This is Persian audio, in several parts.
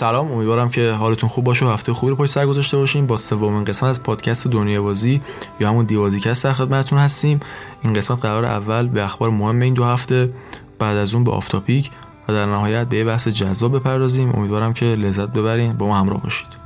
سلام امیدوارم که حالتون خوب باشه و هفته خوبی رو پشت سر گذاشته باشیم با سومین قسمت از پادکست دنیا بازی یا همون دیوازی کست در خدمتتون هستیم. این قسمت قرار اول به اخبار مهم این دو هفته بعد از اون به آفتاپیک و در نهایت به بحث جذاب بپردازیم. امیدوارم که لذت ببرین. با ما همراه باشید.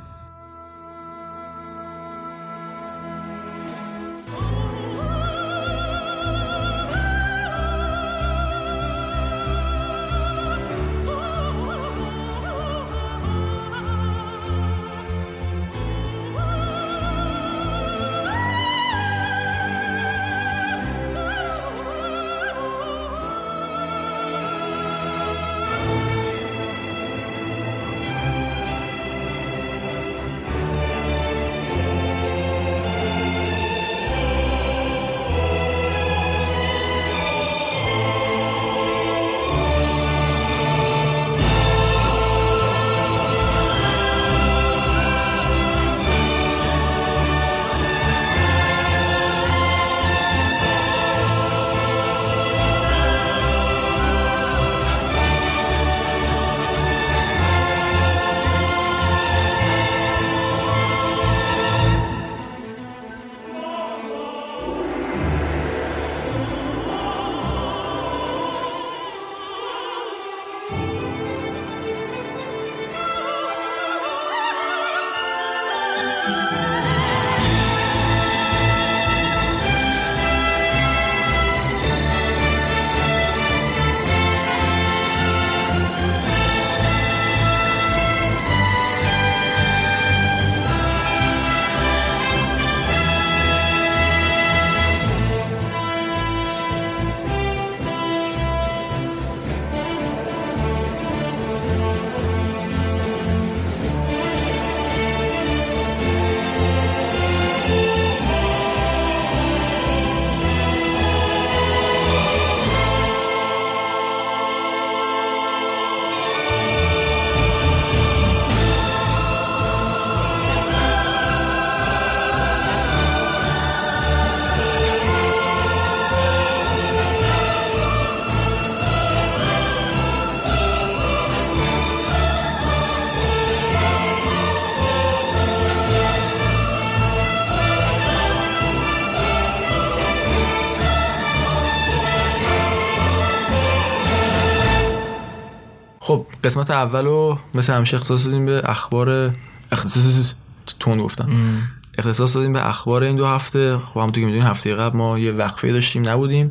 خب قسمت اول رو مثل همیشه اختصاص دادیم به اخبار اختصاص تون گفتم. اختصاص دادیم به اخبار این دو هفته. خب همونطور که می‌دونین هفته قبل ما یه وقفه داشتیم نبودیم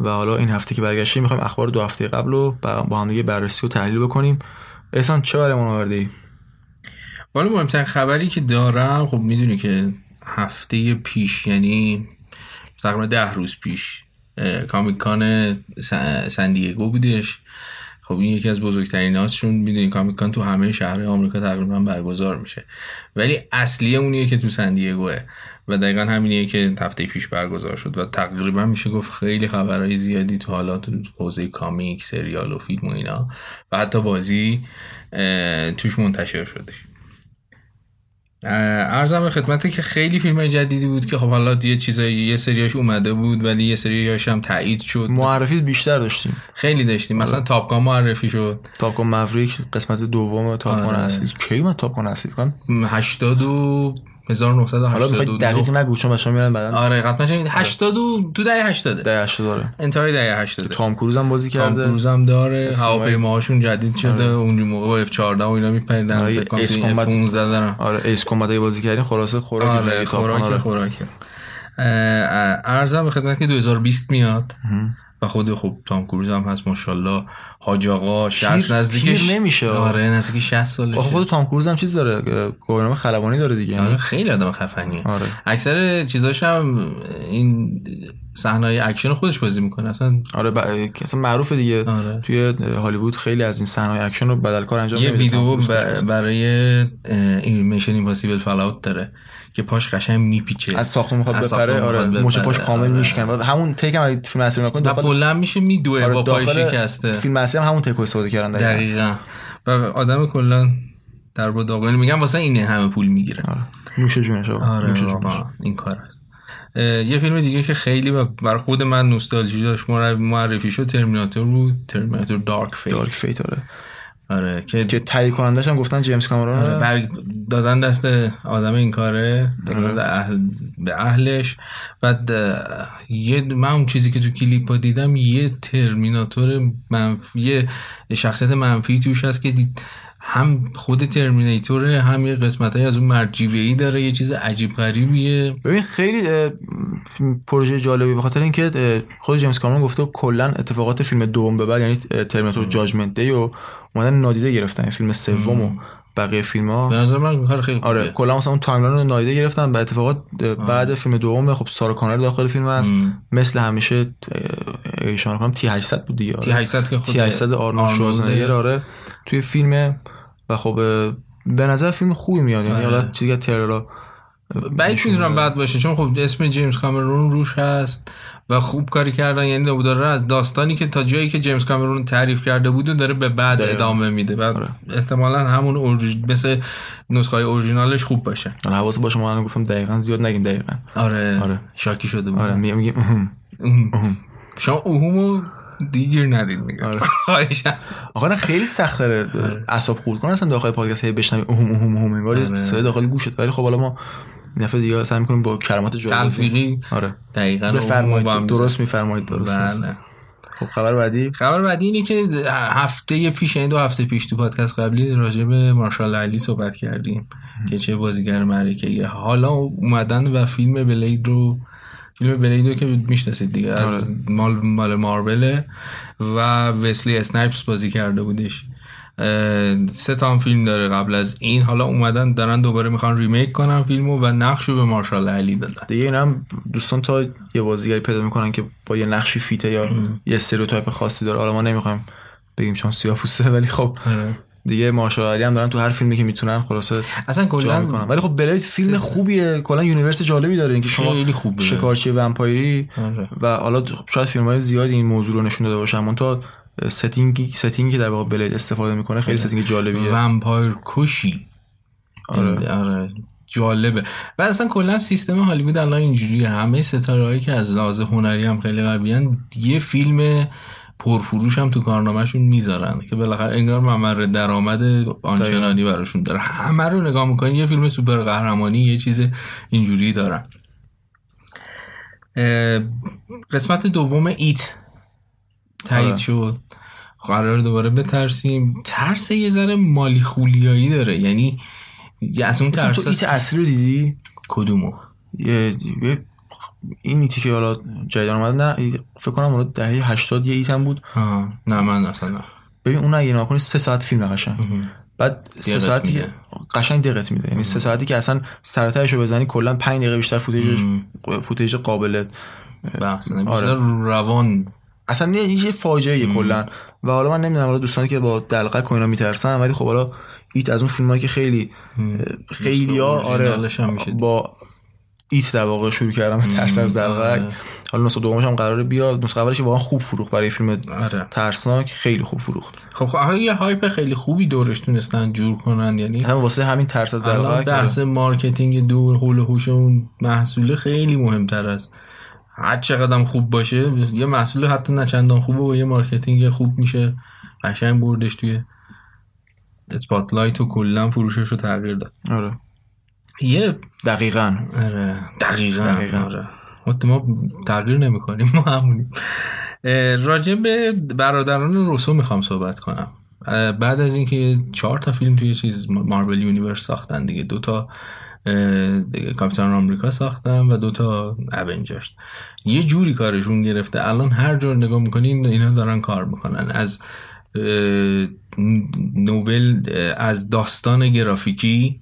و حالا این هفته که برگشتیم می‌خوایم اخبار دو هفته قبل رو با هم دیگه بررسی و تحلیل بکنیم. احسان چه برای آورده ای والا مهمترین خبری که دارم خب می‌دونی که هفته پیش یعنی تقریبا ده روز پیش کامیکان سندیگو بودش. خب این یکی از بزرگترین هاستشون می‌دونین کامیکان تو همه شهر آمریکا تقریبا برگزار میشه. ولی اصلی اونیه که تو سندیگوه و دقیقا همینیه که هفته پیش برگزار شد و تقریبا میشه گفت خیلی خبرهای زیادی تو حالا تو حوزه کامیک سریال و فیلم و اینا و حتی بازی توش منتشر شده. ارزم به خدمتی که خیلی فیلم جدیدی بود که خب حالا یه چیزایی یه سریاش اومده بود ولی یه سریاش هم تایید شد. معرفی بیشتر داشتیم. خیلی داشتیم. مثلا آره. تاپکان معرفی شد. تاپکان مفریک قسمت دوم تاپکان آره. اصلی. کی من تاپکان اصلی؟ کنم 80 و 1982 دقیق نگو چون بچه‌ها میرن بعدن آره قطعا 80 تو دهه 80 دهه 80 داره انتهای دهه 80 تام کروز هم بازی کرده. تام کروز هم داره. هواپیماهاشون جدید شده. آره. اون موقع F14 و اینا میپریدن. آره. فکر کنم 15 دارن. آره ایس کمبت بازی کردین خلاصه خوراک آره خوراک خوراک. ارزم به خدمت که 2020 میاد. و خود خب تام کروز هم هست ماشاءالله. حاج آقا 60 نزدیکش نمیشه. آره نزدیک 60 سالشه. خود تام کروز هم چیز داره گواهینامه خلبانی داره دیگه آره خیلی آدم خفنیه. آره. اکثر چیزاش هم این صحنه اکشن خودش بازی می‌کنه. اصلا آره ب... اصلا معروفه دیگه. آره. توی هالیوود خیلی از این صحنه اکشن رو بدل کار انجام یه ویدیو ب... برای این Mission Impossible Fallout داره. که پاش قشنگ میپیچه. از ساختمون می‌خواد بپره آره مچ پاش کامل آره. میشکن و همون take هم فیلم اصلی نکن داخل بلند میشه میدوه آره با پای شکسته. فیلم اصلی هم همون take استفاده کردن دقیقاً. و آدم کلا در با داغونی میگم واسه اینه همه پول می‌گیره. آره. نوش جونش آره نوش جونش. این کار است. یه فیلم دیگه که خیلی بر خود من نوستالژی داشت معرفی شد Terminator بود. Terminator Dark Fate Dark Fate آره. آره که که تهیه کنندش هم گفتن جیمز کامرون آره برگ دادن دست آدم این کاره دادن اهل به اهلش. بعد یه من اون چیزی که تو کلیپ ها دیدم یه ترمیناتور منفی یه شخصیت منفی توش هست که هم خود ترمینیتوره هم یه قسمت های از اون مرجیوی داره یه چیز عجیب غریبیه. ببین خیلی پروژه جالبی. به خاطر اینکه خود جیمز کامرون گفته کلا اتفاقات فیلم دوم به بعد یعنی ترمیناتور جاجمنت دی و اومدن نادیده گرفتن فیلم سوم و بقیه فیلم ها به نظر من کار خیلی آره کلا مثلا اون timeline رو نادیده گرفتن به اتفاقات بعد فیلم دوم خب سارا کانر داخل فیلم هست مثل همیشه ایشان کنم T 800 بود دیگه T 800 که تی 800 آرنولد شوارتزنگر آره. توی فیلم و خب به نظر فیلم خوبی میاد. یعنی حالا چیزی که تریلرا بعید می‌دونم بد باشه؟ چون خب اسم جیمز کامرون روش هست و خوب کاری کردن. یعنی داره از داستانی که تا جایی که جیمز کامرون تعریف کرده بود و داره به بعد داره. ادامه میده و آره. احتمالا همون orig... مثل نسخه های اورجینالش خوب باشه. حالا حواس باشه ما گفتم دقیقا زیاد نگیم دقیقا. آره. آره. شاکی شده بود. آره میگم شما اوهومو دیگیر ندید میگم. آره. آقا نه خیلی سخت داره اعصاب خورد کنه. اصلا داخل پادکست هی بشنوی اوهم اوهم اوهم انگار آره. داخل گوشت. ولی خب حالا ما نفع دیگه سعی می‌کنیم با کلمات جالب آره. دقیقاً بفرمایید. درست میفرمایید درست بله. خب خبر بعدی؟ خبر بعدی اینه که هفته پیش این دو هفته پیش تو پادکست قبلی راجع به مارشال علی صحبت کردیم که چه بازیگر معرکه حالا اومدن و فیلم Blade رو فیلم Blade و که می‌شناسید دیگه. از آره. مال مال ماربله و وسلی اسنایپس بازی کرده بودش. سه تا فیلم داره قبل از این. حالا اومدن دارن دوباره می‌خوان remake کنن فیلمو و نقشو به مارشال علی دادن. دیگه اینم دوستان تا یه بازیگری پیدا می‌کنن که با یه نقشی fit ه یا یه stereotype خاصی داره. حالا ما نمی‌خوایم بگیم چون سیاپوسته ولی خب آره. دیگه مارشال علی هم دارن تو هر فیلمی که می‌تونن خلاصه اصلا کلا ولی خب Blade فیلم خوبیه. کلا universe جالبی داره. اینکه شما خیلی خوبه شکارچی vampire ی آره. و حالا شاید فیلم های زیادی این موضوع رو نشون داده باشن. تا setting ی setting ی که در واقع Blade استفاده می‌کنه خیلی setting جالبیه. vampire کشی. آره. آره. جالبه. و اصلا کلا سیستم هالیوود الان اینجوریه. همه ستاره هایی که از لحاظ هنری هم خیلی قویان یه فیلم پرفروش هم تو کارنامهشون می‌ذارن که بالاخره انگار ممر درآمد آنچنانی براشون داره. همه رو نگاه می‌کنی یه فیلم سوپر قهرمانی یه چیز اینجوری دارن. قسمت دوم ایت. تایید آره. شد. قرار دوباره بترسیم. ترس یه ذره مالی خولیایی داره. یعنی از اون ترس تو ایت اصلی رو دیدی؟ کدومو؟ یه این It ی که حالا جدیدن اومد نه فکر کنم اون دهه 80 یه It م بود. نه من اصلا ببین اون اگه نگاه سه ساعت فیلم قشنگ. بعد سه ساعتی قشنگ دقت میده. یعنی سه ساعتی که اصلا سر و تهشو بزنی کلا 5 دقیقه بیشتر footage footage قابل بحث آره. روان اصلا یه فاجعه کلا. و حالا من نمی‌دونم حالا دوستانی که با دلقک و اینا میترسن ولی خب حالا It از اون فیلمایی که خیلی خیلی ها آره با It در واقع شروع کردم ترس از دلقک. آره. حالا نسخه دومش هم قراره بیاد. نسخه اولش واقعا خوب فروخت برای فیلم آره. ترسناک. خیلی خوب فروخت. خب خب یه hype خیلی خوبی دورش تونستن جور کنن یعنی هم واسه همین ترس از دلقک بحث marketing دور حول و حوش اون محصول خیلی مهمتر است هر چقدر خوب باشه یه محصول حتی نه چندان خوبه و یه marketing خوب میشه. قشنگ بردش توی spotlight و کلا فروشش رو تغییر داد. آره. یه دقیقا. آره دقیقا, دقیقا. آره. ما تغییر نمی کنیم ما همونیم. راجع به برادران روسو می‌خوام صحبت کنم. بعد از اینکه چهار تا فیلم توی چیز مارول universe ساختن دیگه دو تا کاپیتان آمریکا ساختن و دوتا Avengers. یه جوری کارشون گرفته. الان هر جور نگاه می‌کنین اینا دارن کار می‌کنن. از نوول از داستان گرافیکی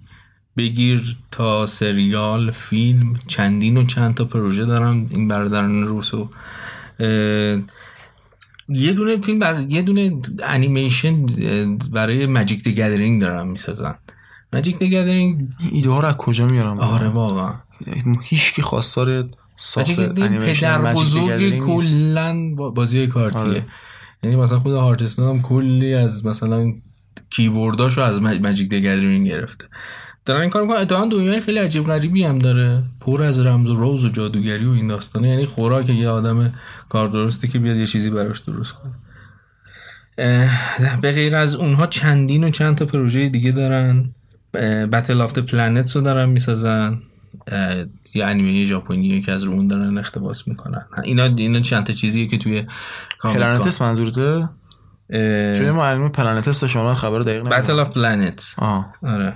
بگیر تا سریال فیلم چندین و چند تا پروژه دارم این برادران روسو. یه دونه فیلم بر... یه دونه انیمیشن برای ماجیک دی گدرینگ دارم می‌سازن. ماجیک دی گدرینگ ایده ها رو از کجا میارم؟ آره واقعا. هیچ کی خواستار ساخت پدر بزرگ کلا بازی کارتیه. آره. یعنی مثلا خود Hearthstone هم کلی از مثلا keyword اشو از Magic the Gathering گرفته. دارن این کار می‌کنن. اتفاقا دنیای خیلی عجیب غریبی هم داره. پر از رمز و راز و جادوگری و این داستانه. یعنی خوراک یه آدم کار درسته که بیاد یه چیزی براش درست کنه. به غیر از اونها چندین و چند تا پروژه دیگه دارن. Battle of the Planets رو دارن می‌سازن. یه انیمه ژاپنیه که از رو اون دارن اقتباس می‌کنن. اینا اینا چند تا چیزیه که توی پلنتس منظورته؟ چون ما انیمه Planetes شما خبر دقیق نمی‌دونم. Battle of Planets آره.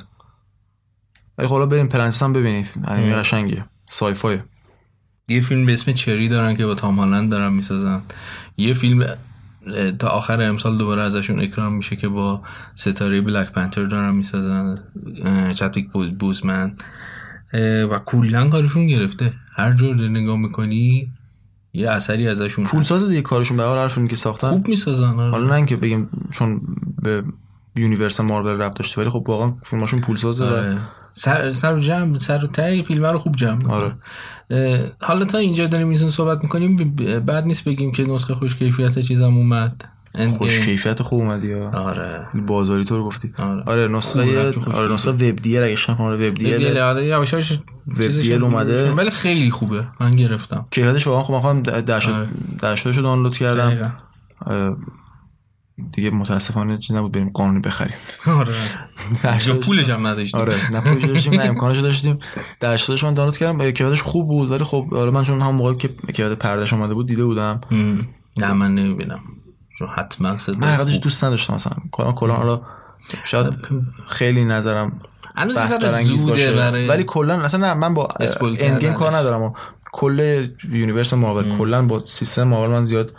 ولی خب بریم Planetes هم ببینید انیمه قشنگیه. sci-fi یه فیلم به اسم Cherry دارن که با تام هالند دارن می‌سازن. یه فیلم تا آخر امسال دوباره ازشون اکران میشه که با ستاره Black Panther دارن می‌سازن چدویک بوزمن و کلا کارشون گرفته هر جور نگاه می‌کنی یه اثری ازشون پولساز دیگه کارشون به فیلمی که ساختن خوب می‌سازن آره. حالا نه اینکه بگیم چون به یونیورس مارول ربط داشته ولی خب واقعا فیلماشون پولسازه آره. سر سر جمع سر و ته فیلم رو خوب جمع آره. حالا تا اینجا داریم میزون صحبت می‌کنیم. بعد نیست بگیم که نسخه خوش کیفیت چیزم اومد. خوش کیفیت خوب اومدی ها آره. بازاری تو رو گفتی. آره, آره نسخه آره نسخه وب دی اگه شما آره وب دی آره یواش یواش وب دی اومده. ولی خیلی خوبه. من گرفتم. کیفیتش واقعا خوب. من خودم داشت دانلود کردم. دیگه متاسفانه چیز نبود بریم قانونی بخریم. آره. یا پولش هم نداشتیم. آره نه پولش داشتیم نه امکانش داشتیم. در من دانلود کردم کیفیتش خوب بود ولی خب آره من چون هم موقعی که کیفیت پردهش اومده بود دیده بودم. نه من نمی‌بینم. رو حتما صدا من حقیقتش دوست نداشتم مثلا. کلا کلا حالا شاید خیلی نظرم برانگیز باشه. برای... ولی کلا اصلا نه من با End کار ندارم. و کل universe مارول کلا با سیستم مارول من زیاد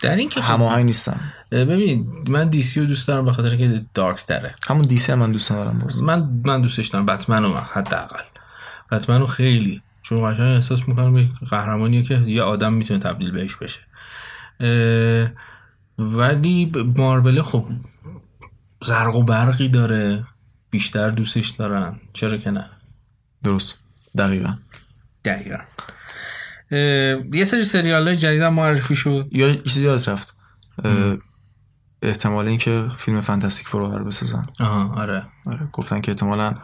در این که خب هماهنگ نیستم. ببین من DC رو دوست دارم به خاطر که dark تره. همون DC من دوست دارم باز. من من دوستش دارم بتمن رو حداقل. بتمن رو خیلی چون قشنگ احساس می‌کنم قهرمانیه که یه آدم می‌تونه تبدیل بهش بشه. ولی مارول خب زرق و برقی داره بیشتر دوستش دارن. چرا که نه؟ درست. دقیقا. دقیقا. یه سری سریال های جدید هم معرفی شد. یا چیزی یاد رفت؟ احتمال اینکه فیلم Fantastic Four بسازن. آها آره. آره گفتن که احتمالاً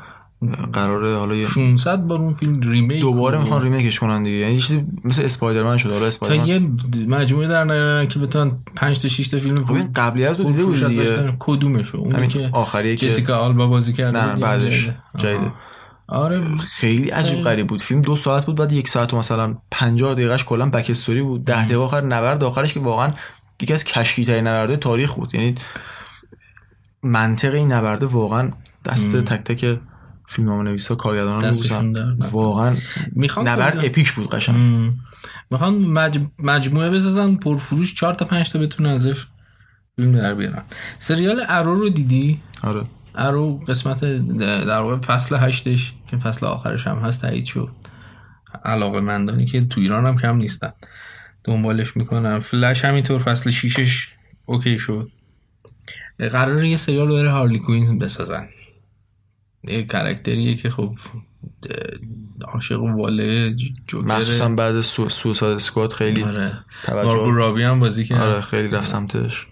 قراره حالا 600 بار اون فیلم remake دوباره می‌خوان remake ش کنن دیگه. یعنی چیزی مثل اسپایدرمن شد حالا اسپایدرمن تا یه مجموعه در نیارن که بتونن 5 تا 6 تا فیلم خب این قبلی رو دیده بودی دیگه. کدومشو؟ اون که آخریه که جسیکا آلبا بازی کرد نه بعدش. جدیده. آره. خیلی عجیب غریب بود. فیلم دو ساعت بود بعد یک ساعت و مثلا 50 دقیقش کلا بک استوری بود 10 دقیقه آخر نبرد آخرش که واقعا یکی از کشکی ترین نبرده تاریخ بود. یعنی منطق این نبرده واقعا دست تک تک فیلم نام نویسا. کارگردان رو واقعا می‌خوان نبرد اپیک بود قشنگ. می‌خوان مج... مجموعه بسازن پرفروش 4 تا 5 تا بتونه ازش فیلم در بیارن. سریال ارو رو دیدی؟ آره. ارو قسمت در واقع فصل هشتش که فصل آخرش هم هست تایید شد. علاقه مندانی که تو ایران هم کم نیستن. دنبالش می‌کنن. فلش همینطور فصل شیشش اوکی شد. قرار یه سریال برای هارلی کوین بسازن. یه کرکتریه که خب عاشق واله جوکر. مخصوصا بعد سو سوساد اسکوات خیلی آره. توجه رابی هم بازی کرد. آره خیلی رفت سمتش.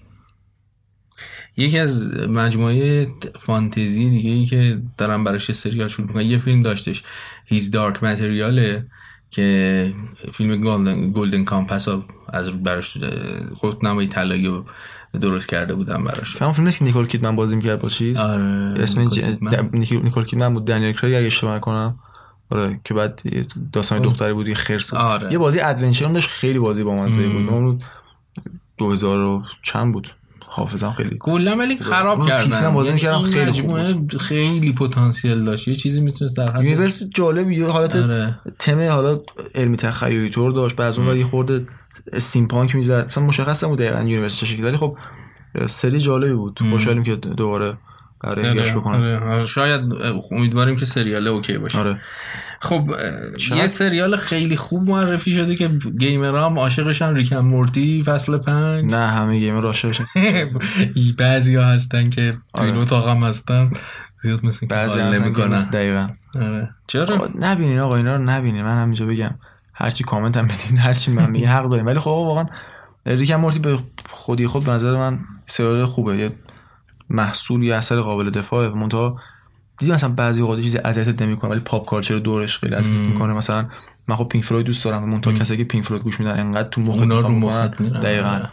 یکی از مجموعه فانتزی دیگه ای که دارم براش سریال شروع می‌کنم یه فیلم داشتش. هیز دارک متریاله که فیلم گلدن, گلدن کامپس از براش خود نمایی طلایی درست کرده بودم براش. فهم فیلم که نیکول کیدمن بازی می‌کرد با چیز؟ آره اسم نیکول کیدمن. بود. دنیل کریگ اگه اشتباه کنم آره که بعد داستان دختری بود یه خرس آره. یه بازی adventure داشت خیلی بازی با مزه بود اون 2000 و چند بود. حافظم خیلی کلا ولی خراب کردن. بازی یعنی کردم خیلی خوب خیلی پتانسیل داشت. یه چیزی می‌تونست در حد universe جالبی حالت آره. تم حالا علمی تخیلی طور داشت. بعد اون یه خورده steampunk می‌زد. اصلا مشخص بود دقیقاً universe چه شکلی. ولی خب سری جالبی بود. خوشحالیم که دوباره قراره آره، بکنن آره. آره. شاید امیدواریم که سریال OK باشه. آره. خب یه سریال خیلی خوب معرفی شده که gamer ها هم عاشقشن Rick and Morty فصل پنج. نه همه gamer عاشقشن. بعضی ها هستن که تو این اتاق هم هستن. زیاد مثل بعضی نمی‌کنن. دقیقا. چرا؟ نبینین آقا اینا رو نبینین. من همینجا بگم. هرچی کامنت هم بدین هرچی من میگه حق داریم ولی خب واقعا Rick and Morty به خودی خود به نظر من سریال خوبه. یه محصول یا اثر قابل دفاعه. منتها دیدی مثلا بعضی اوقات چیزی اذیتت نمی‌کنه ولی pop culture دورش خیلی اذیت می‌کنه. مثلا من خب پینک فلوید دوست دارم منتها کسایی که پینک فلوید گوش میدن انقدر تو مخ رو دقیقاً. آره.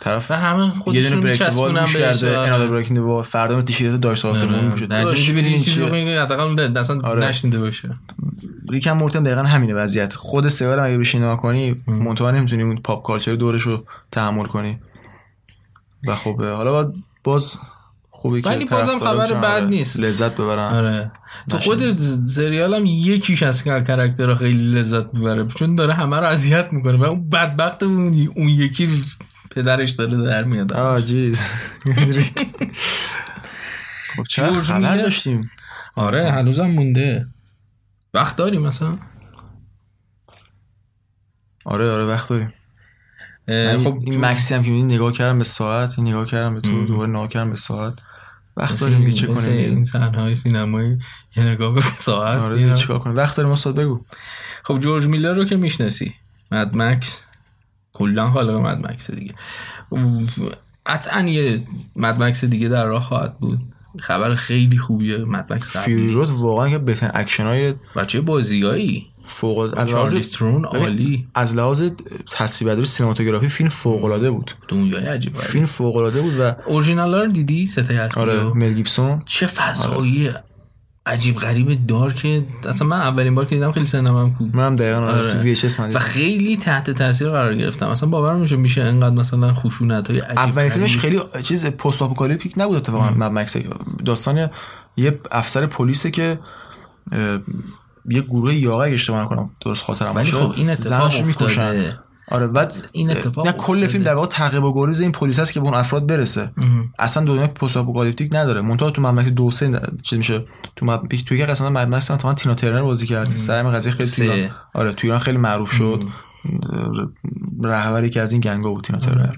طرف همه یه خودشون دونه Brick Wall گوش کرده آره. وال فردا تیشرت Dark Side of the Moon میشه در جایی بری یه چیزی بگی حداقل اصلا آره. نشنیده باشه. ریکم مورتن دقیقا همینه وضعیت. خود سوال اگه بشین نگاه کنی منتها نمی‌تونی اون پاپ کالچر دورش رو تحمل کنی. و خب حالا باز خوبه که ولی بازم خبر بد آره، نیست. لذت ببرن. آره. تو. خود سریال هم یکیش از کاراکترها خیلی لذت می‌بره چون داره همه رو اذیت می‌کنه و اون بدبخت اون, اون یکی پدرش داره در میاد. آه جیز. خب چه خبر؟ داشتیم؟ آره. هنوزم مونده. وقت داریم مثلا؟ آره آره وقت داریم. خب این مکسی هم که نگاه کردم به ساعت نگاه کردم به تو دوباره نگاه کردم به ساعت. وقت داریم این, دیگه چه مثل این کنیم؟ صحنه های سینمایی. یه نگاه به ساعت آره چیکار کنیم؟ وقت داریم استاد بگو. خب جورج میلر رو که می‌شناسی. مد مکس. کلا خالق مد مکس دیگه. قطعا یه Mad Max دیگه در راه خواهد بود. خبر خیلی خوبیه Mad Max Fury. Road واقعا که بهترین اکشن های و چه بازیایی. فوق عالی از لحاظ تصویربرداری cinematography فیلم فوق العاده بود دنیای عجیب فیلم فوق العاده بود و اورجینال رو دیدی ستای اصلی آره؟ مل گیبسون چه فضایی عجیب غریب دار که اصلا من اولین بار که دیدم خیلی سنم بود منم دقیقاً آره. آره. تو VHS من و. خیلی تحت تاثیر قرار گرفتم اصلا باور میشه میشه انقدر مثلا خشونت های عجیب اولین فیلمش. خیلی چیز post-apocalyptic نبود اتفاقا Mad Max داستان یه افسر پلیسه که یه گروه اگه اشتباه نکنم درست خاطرم ولی خب این اتفاق زنشو می‌کشن. آره بعد این اتفاق نه کل. فیلم در واقع تعقیب و گریز این پلیس است که به اون افراد برسه. اصلا دنیا post-apocalyptic نداره. منتها تو مملکت دو سه چیز میشه تو مب... تو یک قسمت Max هم تینا ترنر بازی کرد سر همین قضیه خیلی تو. ایران آره تو ایران خیلی معروف شد. رهبری که از این gang ا بود تینا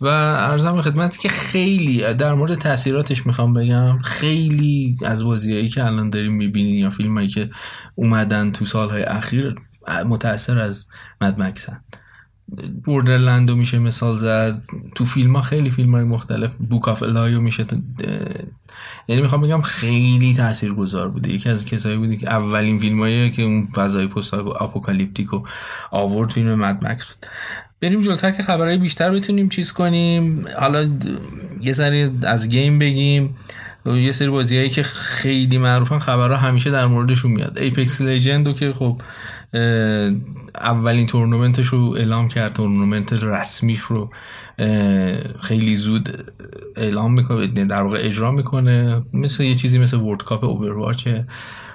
و عرضم به خدمتت که خیلی در مورد تاثیراتش می‌خوام بگم خیلی از بازیایی که الان داریم می‌بینین یا فیلمایی که اومدن تو سالهای اخیر متاثر از Mad Max ن. Borderlands و میشه مثال زد. تو فیلم ها خیلی فیلم های مختلف Book of Eli و میشه یعنی می‌خوام بگم خیلی تاثیرگذار بوده. یکی از کسایی بوده که اولین فیلم که اون فضای post-apocalyptic و آورد فیلم Mad Max بود. بریم جلوتر که خبرهای بیشتر بتونیم چیز کنیم. حالا یه سری از game بگیم. یه سری بازیهایی که خیلی معروفن خبرها همیشه در موردشون میاد. Apex Legends که خب اولین تورنمنتش رو اعلام کرد. تورنمنت رسمیش رو خیلی زود اعلام می‌کنه در واقع اجرا می‌کنه. مثل یه چیزی مثل World Cup Overwatch ه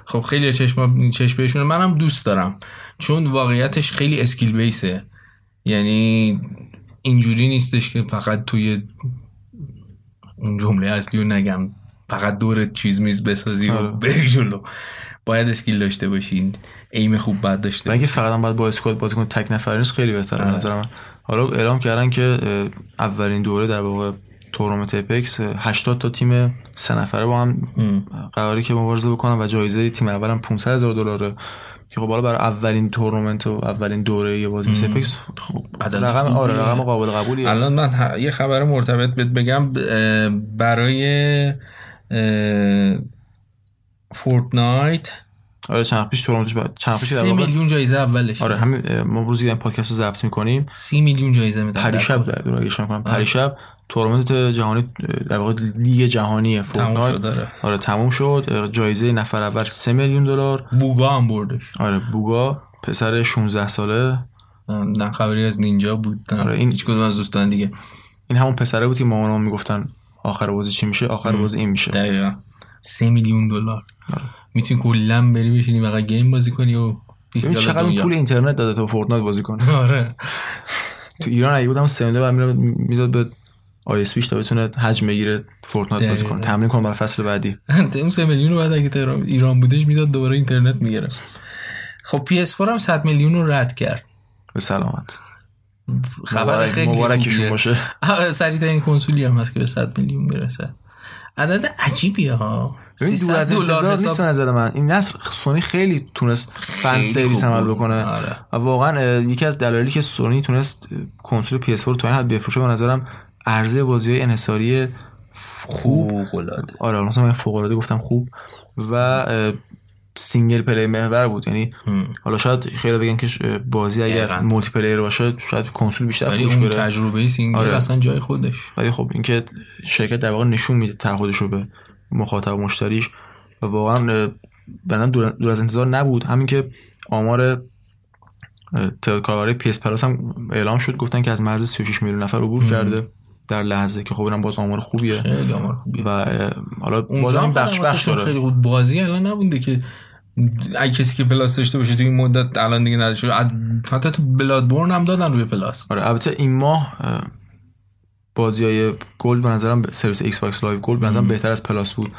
خب خیلی چشم چشم بهشونه. منم دوست دارم. چون واقعیتش خیلی skill base ه یعنی اینجوری نیستش که فقط توی اون جمله اصلی رو نگم. فقط دور چیز میز بسازی و آره. بری جلو. باید skill داشته باشین ایم خوب باید داشته و اینکه فقط هم باید با squad بازی کنه تک نفری نیست خیلی بهتره به آره. نظر من. حالا اعلام کردن که اولین دوره در واقع تورنمنت Apex اه، 80 تا تیم سه نفره با هم. قراری که مبارزه بکنن و جایزه تیم اول هم 500 هزار دلاره که خب حالا برای اولین تورنمنت و اولین دوره یه بازی Apex خب عدد رقم. آره رقم قابل قبولیه الان من ه- یه خبر مرتبط بهت بگم برای Fortnite آره چند پیش تورنمنتش بعد چند پیش در سی میلیون جایزه اولش آره همین ما روزی این پادکست رو ضبط می‌کنیم. سی میلیون جایزه میدن پریشب در دور اگه کنم. پریشب تورنمنت جهانی در واقع لیگ جهانی Fortnite داره آره. تموم شد. جایزه نفر اول 3 میلیون دلار. Bugha هم بردش. آره Bugha پسر 16 ساله. نه خبری از Ninja بود نه. آره، این- هیچ کدوم از دوستان دیگه. این همون پسره بود که مامانم می‌گفتن آخر بازی چی میشه؟ آخر بازی این میشه. دقیقا. سه میلیون دلار. آره. می‌تونی کلا بری بشینی فقط game بازی کنی و ببین چقدر دنیا. پول اینترنت داده تو Fortnite بازی کنه. آره. تو ایران اگه بودم سنده بعد میره می‌داد به ISP تا بتونه حجم بگیره Fortnite بازی. کنه. تمرین کنه برای فصل بعدی. اون سه میلیون رو بعد اگه ایران بودش می‌داد دوباره اینترنت می‌گرفت. خب PS 4 هم 100 میلیون رو رد کرد. به سلامت. خبر خیلی مبارکشون. باشه. سریع ترین کنسولی هم هست که به 100 میلیون می‌رسه. عدد عجیبیه ها. ببین دور 300 از انتظار نیست به نظر من. این نسل سونی خیلی تونست fan service عمل. بکنه. آره. و واقعا یکی از دلایلی که سونی تونست کنسول PS4 رو تا این حد بفروشه به نظرم عرضه بازی های انحصاری خوب. فوق‌العاده. آره مثلا من فوق العاده گفتم خوب. و single player محور بود. یعنی حالا شاید خیلی بگن که بازی اگر multiplayer باشه شاید کنسول بیشتر فروش بره. تجربه single آره. اصلا جای خودش. ولی خب اینکه شرکت در واقع نشون میده تعهدش رو به مخاطب مشتریش و واقعا به نظرم دور از انتظار نبود. همین که آمار کاربرای PS Plus هم اعلام شد گفتن که از مرز 36 میلیون نفر عبور کرده در لحظه که خب اینم باز آمار خوبیه. خیلی آمار خوبیه. و حالا بازم بخش بخش داره. خیلی بود بازی الان نبوده که اگه کسی که Plus داشته باشه تو این مدت الان دیگه نداشته حتی تو Bloodborne هم دادن روی Plus. آره البته این ماه بازی های Gold به نظرم سرویس Xbox Live Gold به نظرم بهتر از Plus بود.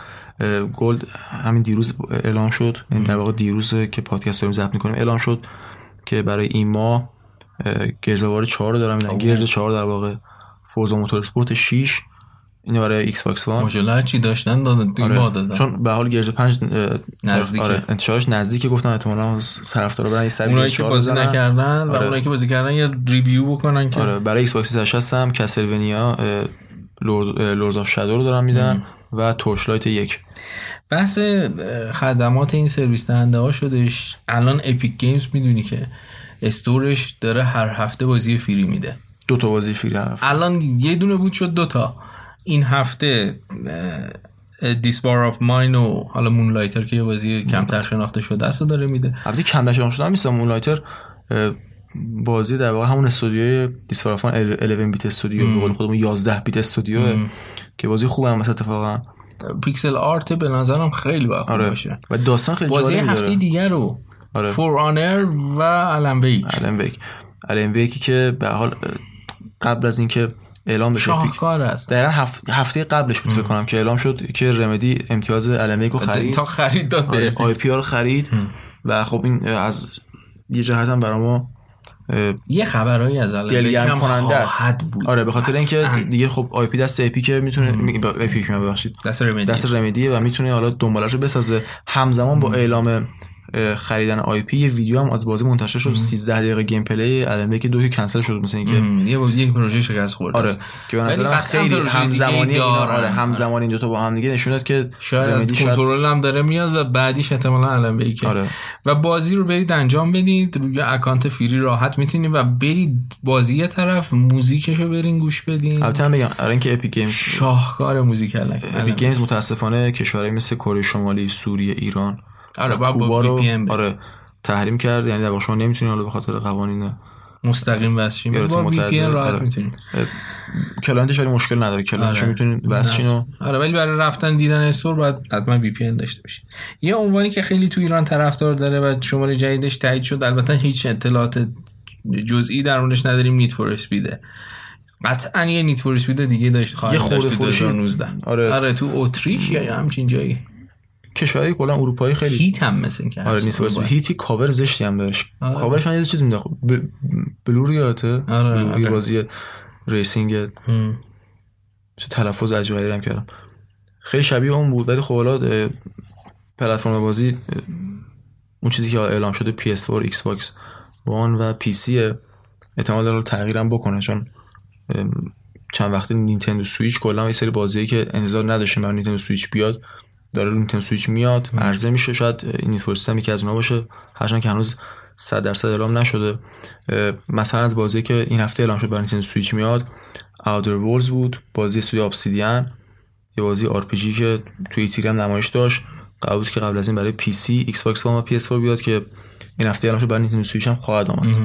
Gold همین دیروز اعلام شد. این یعنی در واقع دیروز که پادکست داریم ضبط می‌کنیم اعلام شد که برای این ماه Gears of War 4 رو دارم. میدن Gears 4 در واقع Forza Motorsport 6 اینو برای Xbox One ماجلا چی داشتن دادن آره. دادن. چون به حال Gears 5 نزدیک آره انتشارش نزدیک گفتن احتمالاً طرفدارا برن یه سری اونایی که بازی نکردن آره. و اونایی که بازی کردن یه review بکنن که آره برای Xbox 360 هم Castlevania Lords of Shadow رو دارن میدن و Torchlight یک. بحث خدمات این سرویس دهنده ها شدش الان Epic Games می‌دونی که store ش داره هر هفته بازی free میده. دو تا بازی free هر هفته. الان یه دونه بود شد دو تا. این هفته This War of Mine و حالا Moonlighter که یه بازی کمتر شناخته شده است داره میده. البته کم شناخته شده نیست. Moonlighter بازی در واقع همون استودیوی This War of 11 bit studios به قول خودمون 11 bit studios که بازی خوبه هم اتفاقا. pixel art به نظرم خیلی باید آره. باشه. و داستان خیلی بازی هفته دیگر رو آره. For Honor و Alan Wake Alan Wake Alan Wake ی که به حال قبل از اینکه اعلام بشه. شاهکار است. دقیقا هفته قبلش بود فکر کنم که اعلام شد که Remedy امتیاز رو خرید. تا خرید داد آره. IP رو خرید. و خب این از یه جهت هم برای ما یه خبرایی از الان کننده است. بود. آره به خاطر اینکه دیگه خب آی پی دست اپی که می‌تونه اپی ببخشید. دست رمدی دست رمدیه و می‌تونه حالا دنبالش رو بسازه. همزمان با اعلام خریدن آی پی. یه ویدیو هم از بازی منتشر شد. 13 دقیقه گیم پلی. الان که دو که کنسل شد مثلا اینکه یه بود یک پروژه شکست خورد آره. که به نظرم خیلی همزمانی اینا آره همزمانی این دو تا با هم دیگه نشون داد که شاید کنترل هم داره میاد و بعدیش احتمالاً الان که آره. و بازی رو برید انجام بدید. روی اکانت فری راحت می‌تونید و برید بازی طرف. موزیکشو برین گوش بدین. البته بگم آره اینکه اپی گیمز شاهکار موزیک اپی گیمز متاسفانه کشورهای مثل کره شمالی سوریه ایران آره با, با آره تحریم کرد یعنی در شما نمی‌تونید حالا به خاطر قوانین مستقیم واسه با وی پی راحت آره. می‌تونید client ش ولی مشکل نداره. client ش آره. می‌تونید واسه آره ولی برای رفتن دیدن store باید حتما VPN داشته باشید. یه عنوانی که خیلی تو ایران طرفدار داره و شماره جدیدش تایید شد البته هیچ اطلاعات جزئی در موردش نداریم Need for Speed ه قطعا یه Need for Speed دیگه داشت خواهد داشت تو 2019 آره. آره تو اتریش یا همچین جایی. کشورهای کلا اروپایی خیلی Heat هم مثل که آره نیست. Heat ی کاور زشتی هم داشت. آره. کاورش من یه چیز میده ب... بلور یاته آره, آره. بازی racing چه تلفظ عجیبی هم کردم. خیلی شبیه اون بود ولی خب حالا پلتفرم بازی اون چیزی که اعلام شده PS4 Xbox One و PC احتمال داره تغییرم بکنه چون چند وقتی Nintendo Switch کلا یه سری بازیایی که انتظار نداشتیم برای Nintendo Switch بیاد داره Nintendo Switch میاد عرضه میشه شاید این سیستم یکی از اونها باشه. هرچند که هنوز 100 درصد اعلام نشده. مثلا از بازی که این هفته اعلام شد برای Nintendo Switch میاد Outer Worlds بود بازی استودیو Obsidian یه بازی RPG که توی E3 هم نمایش داشت. قبول که قبل از این برای پی سی ایکس باکس و پی اس 4 بیاد که این هفته اعلام شد برای Nintendo Switch هم خواهد آمد.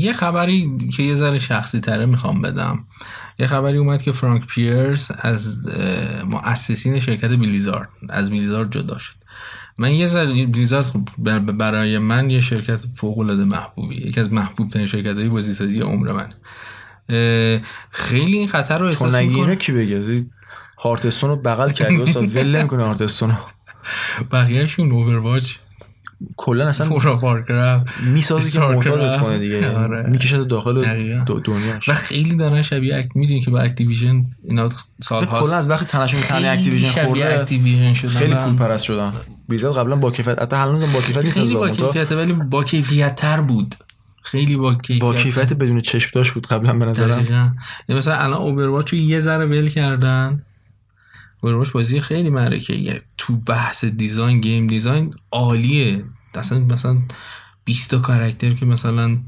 یه خبری که یه ذره شخصی تره می‌خوام بدم. یه خبری اومد که Frank Pearce از مؤسسین شرکت بلیزارد از بلیزارد جدا شد. من یه ذره بلیزارد خب برای من یه شرکت فوق العاده محبوبی یکی از محبوب ترین شرکت های بازی سازی عمر من خیلی این خطر رو احساس می‌کنه کی بگه؟ هارتستون رو بغل کردی استاد ول کنه هارتستون رو. بقیه‌شون اوورواچ. کلا اصلا پورا وارکرافت می‌سازه که محتاج کنه دیگه. آره. می‌کشه داخل دنیا و خیلی دارن شبیه اکت می‌دونی که با Activision اینا سال هاست کلا از وقتی تنشون تنه Activision خورده Activision شدن. خیلی پول پرست شدن. Blizzard قبلا با کیفیت حتی الان با کیفیت نیست با کیفیت ولی با کیفیت تر بود. خیلی با کیفیت. با کیفیت بدون چشم داشت بود قبلا به نظرم. مثلا الان Overwatch رو یه ذره ول کردن. Overwatch بازی خیلی معرکه تو بحث design game design عالیه. اصلا مثلا 20 تا کاراکتر که مثلا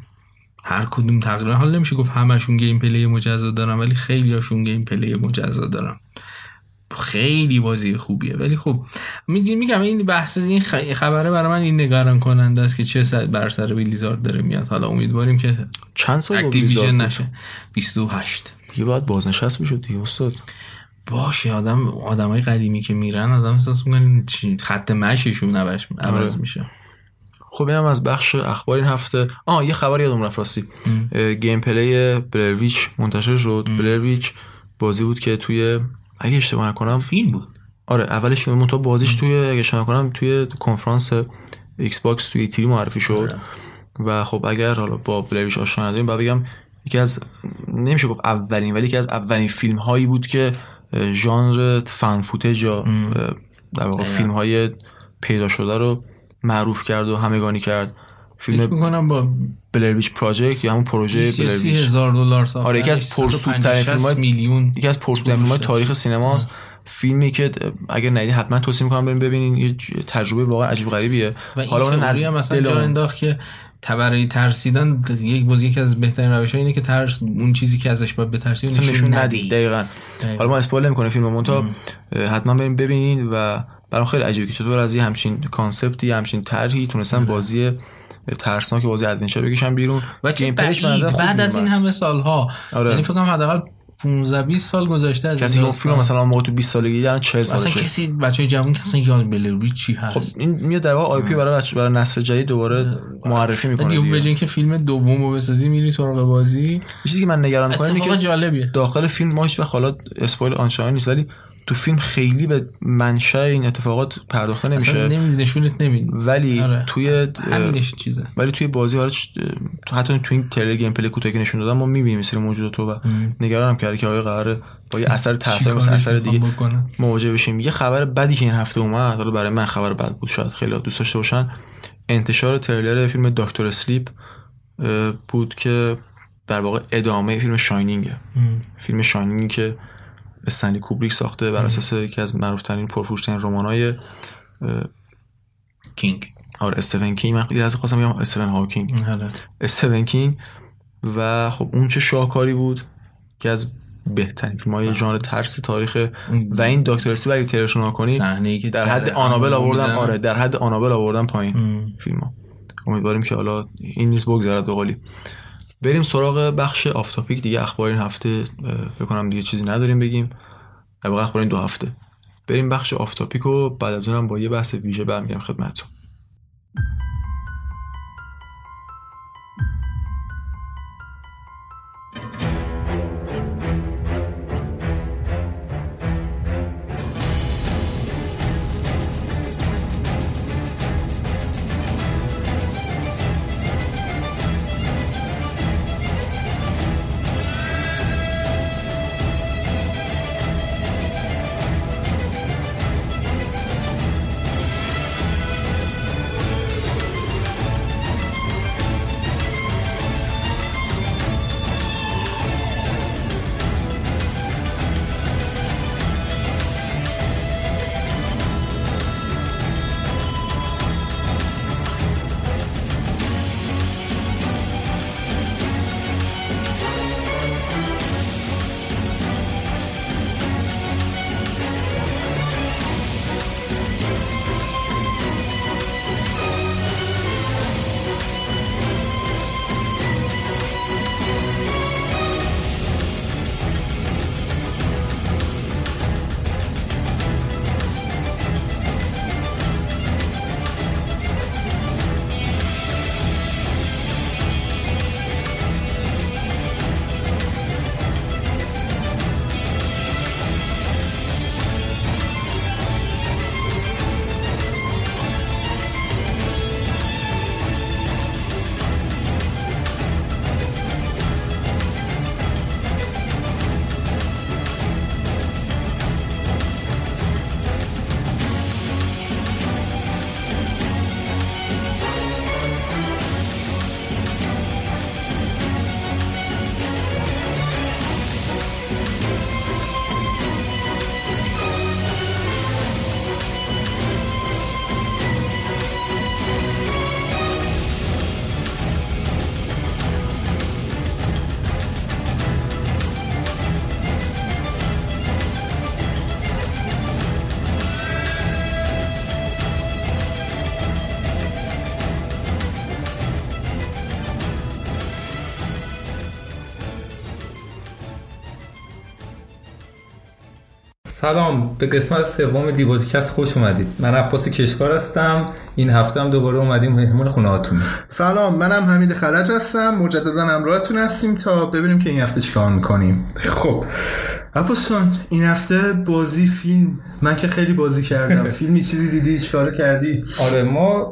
هر کدوم تقریبا حال نمیشه گفت همشون gameplay مجزا دارن ولی خیلی هاشون gameplay مجزا دارن. خیلی بازی خوبیه. ولی خب میگم این بحث این خبره برای من این نگران کننده است که چه بر سر Blizzard داره میاد. حالا امیدواریم که چند سال Activision نشه. 28 دیگه باید بازنشست بشد دیگه استاد. باشه آدم آدمای قدیمی که میرن آدم احساس می‌کنه خط مشیشون عوض آره. میشه. خب اینم از بخش اخبار این هفته. آه یه خبر یادم رفت راستی. gameplay Blair Witch منتشر شد. Blair Witch بازی بود که توی اگه اشتباه نکنم فیلم بود. آره اولش که تو بازیش توی اگه اشتباه نکنم توی کنفرانس Xbox توی E3 معرفی شد. آره. و خب اگر حالا با Blair Witch آشنا نداریم بعد بگم یکی از نمیشه گفت اولین ولی یکی از اولین فیلم هایی بود که ژانر فن فوتج یا در واقع فیلم های پیدا شده رو معروف کرد و همگانی کرد. فیلم می‌کنم با بلرویچ پراجکت یا همون پروژه بلرویچ هزار دلار ساخته آره یکی از پرسودترین فیلم میلیون یکی از پرسودترین فیلم تاریخ سینماست. فیلمی که اگر ندید حتما توصیه می‌کنم بریم ببینین. یه تجربه واقعا عجیب غریبیه. حالا اون از مثلا جا انداخت که برای ترسیدن یک بازی یکی از بهترین روش اینه که ترس اون چیزی که ازش باید بترسی نشون, نشون ندی. دقیقاً. حالا ما spoil نمی‌کنه فیلم مونتا حتما بریم ببینین و برام خیلی عجیبه که چطور از یه همچین concept ی همچین طرحی تونستن. بازی ترسناک بازی adventure بکشن بیرون. و چه بعد از این همه سالها. آره. یعنی فکر کنم حداقل 15 20 سال گذشته از کسی اون فیلم مثلا ما تو 20 سالگی دارن 40 سالشه اصلا کسی بچه جوان کسی یاد Blair Witch چی هست؟ خب این میاد در واقع IP برای بچه برای نسل جدید دوباره معرفی می‌کنه دیگه. به که فیلم دومو بسازی میری سراغ بازی. چیزی که من نگران می‌کنم اینه که جالبیه. داخل فیلم ما هیچ حالا spoil آنچنانی نیست ولی تو فیلم خیلی به منشأ این اتفاقات پرداخته نمیشه. اصلا نشونت نمیده. ولی آره. توی همینش چیزه. ولی توی بازی حالا حتی تو این تریلر gameplay کوتاهی که نشون دادن ما می‌بینیم مثل موجودات و نگرانم کرده که آیا قراره با یه اثر تاثیر مثل اثر دیگه مواجه بشیم. یه خبر بدی که این هفته اومد حالا برای من خبر بد بود شاید خیلی دوست داشته باشن. انتشار تریلر فیلم Doctor Sleep بود که در واقع ادامه فیلم Shining ه. فیلم Shining که استنلی کوبریک ساخته بر اساس یکی از معروفترین پرفروشترین رمانای کینگ. آره استفن کینگ. من از خواستم بگم استفن هاکینگ آره. استفن کینگ و خب اون چه شاهکاری بود که از بهترین های ژانر ترس تاریخ و این دکتر اسی اگه ترشون کنی که در حد آنابل آوردن آره در حد آنابل آوردن پایین فیلم ها امیدواریم که حالا این نیست بگذرد به قولی. بریم سراغ بخش آفتاپیک دیگه اخبار این هفته فکر کنم دیگه چیزی نداریم بگیم. در اخبار این دو هفته. بریم بخش آفتاپیک و بعد از اونم با یه بحث ویژه برمیگردم خدمتتون. سلام به قسمت سوم دیوازیکست خوش اومدید. من عباس کشکار هستم. این هفته هم دوباره اومدیم مهمون خونه هاتون سلام منم حمید خلج هستم. مجددا همراهتون هستیم تا ببینیم که این هفته چیکار می‌کنیم. خب. عباسون این هفته بازی فیلم. من که خیلی بازی کردم. فیلمی چیزی دیدی؟ چیکار کردی؟ آره ما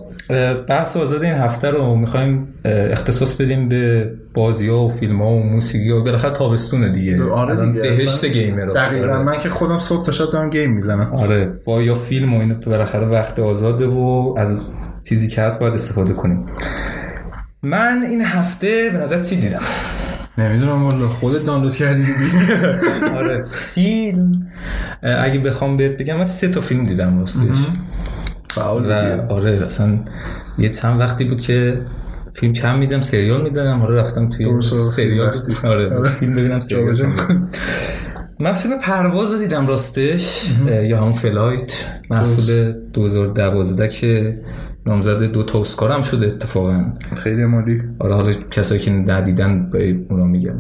بحث آزاد این هفته رو می‌خوایم اختصاص بدیم به بازی ها و فیلم ها و موسیقی ها. بالاخره تابستونه دیگه. آره دیگه بهشت گیمر دقیقا. آره. من که خودم صبح تا شب دارم گیم می‌زنم. آره با یا فیلم و این بالاخره وقت آزاده و از چیزی که هست باید استفاده کنیم. من این هفته به نظر چی دیدم؟ نمی‌دونم والا خودت دانلود کردی دیدی آره فیلم. اگه بخوام بهت بگم من سه تا فیلم دیدم راستش. فعال و آره اصلا یه چند وقتی بود که فیلم کم میدم سریال می‌دادم. آره رفتم توی سریال. رفتی. آره آره. فیلم ببینم سریال. من فیلم پرواز رو دیدم راستش یا همون Flight. محصول 2012 که نامزد دو تا اسکار هم شده اتفاقا. خیلی مالی. آره حالا کسایی که ندیدن به اونا میگم.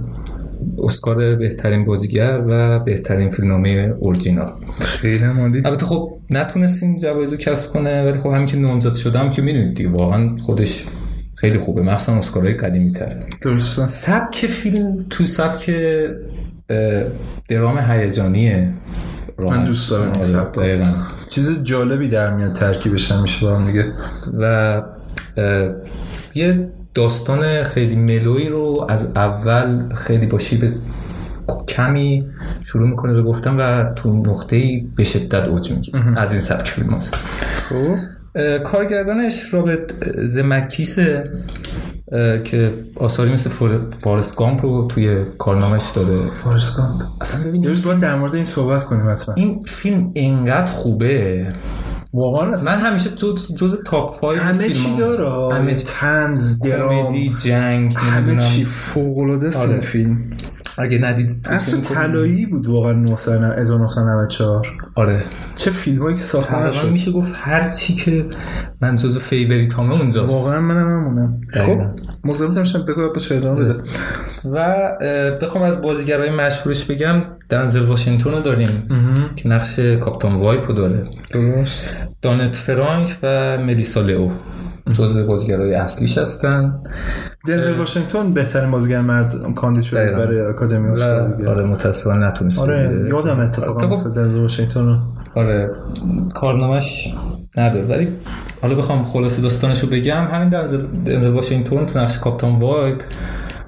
اسکار بهترین بازیگر و بهترین فیلمنامه اورجینال. خیلی مالی البته خب نتونستیم جوایز رو کسب کنه ولی خب همین که نامزد شدم که می‌دونید دیگه واقعا خودش خیلی خوبه مخصوصا اسکارهای قدیمی تر درسته. سبک فیلم تو سبک درام هیجانیه. من دوست دارم این آره،. چیز جالبی در میاد ترکیبش همیشه با هم دیگه. و یه داستان خیلی ملوی رو از اول خیلی با شیب کمی شروع می‌کنه به گفتن و تو نقطه به شدت اوج میگه از این سبک فیلم هست کارگردانش رابرت زمکیسه که آثاری مثل فور- فارست گامپ رو توی کارنامش داره. فارس گامپ. اصلا ببینید یه روز باید در مورد این صحبت کنیم حتما. این فیلم انقدر خوبه. واقعا من همیشه جز, جز top 5 همه چی داره؟ همه طنز درام کمدی جنگ همه چی فوق العاده آره. فیلم. اگه ندید اصلا طلایی بود واقعا 1994 آره. چه فیلمایی که نشد میشه گفت هر چی که من جزو favorite همه اونجاست. واقعا منم همونم. خب مزاحم داشتم بگو بس ادامه بده. و بخوام از بازیگرای مشهورش بگم دنزل واشنگتن رو داریم. که نقش Captain Whip رو داره. درست. دانت فرانک و ملیسا لئو. جزو بازیگرای اصلیش هستن دنزل واشنگتن بهترین بازیگر مرد کاندید شده دقیقاً. برای آکادمی اسکار دیگه. آره متاسفانه نتونست آره. یادم اتفاقا خب، دنزل واشنگتن آره کارنامش نداره ولی حالا بخوام خلاصه داستانش رو بگم همین دنزل, دنزل واشنگتن تو نقش Captain Whip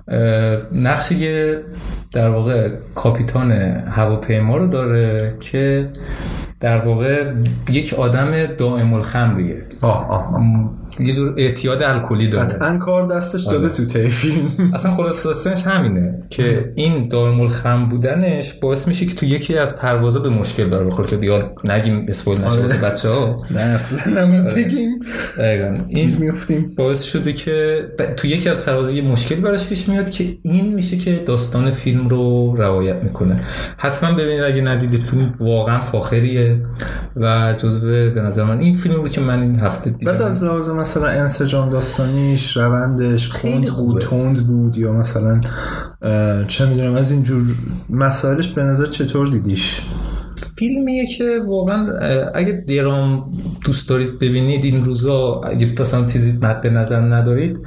اه، نقش یه در واقع کاپیتان هواپیما رو داره که در واقع یک آدم دائم الخمریه آه آه آه. یه جور اعتیاد الکلی داره. قطعا کار دستش داده تو تی فیلم اصلا خلاص داستانش همینه که این دائم الخم بودنش باعث میشه که تو یکی از پروازا به مشکل داره بخوره که دیگه نگیم اسپویل نشه واسه بچه ها نه اصلا نمید بگیم. این میفتیم باعث شده که ب- تو یکی از پروازا یه مشکلی براش پیش میاد که این میشه که داستان فیلم رو روایت می‌کنه. حتما ببینید اگه ندیدید فیلم واقعا فاخریه و جزو به نظر من این فیلم بود که من این هفته دیدم. بعد از لحاظ مثلا انسجام داستانیش روندش خوبه. بود تند بود یا مثلا چه می‌دونم از اینجور مسائلش به نظر چطور دیدیش؟ فیلمیه که واقعا اگه درام دوست دارید ببینید این روزا اگه مثلا چیزی مد نظر ندارید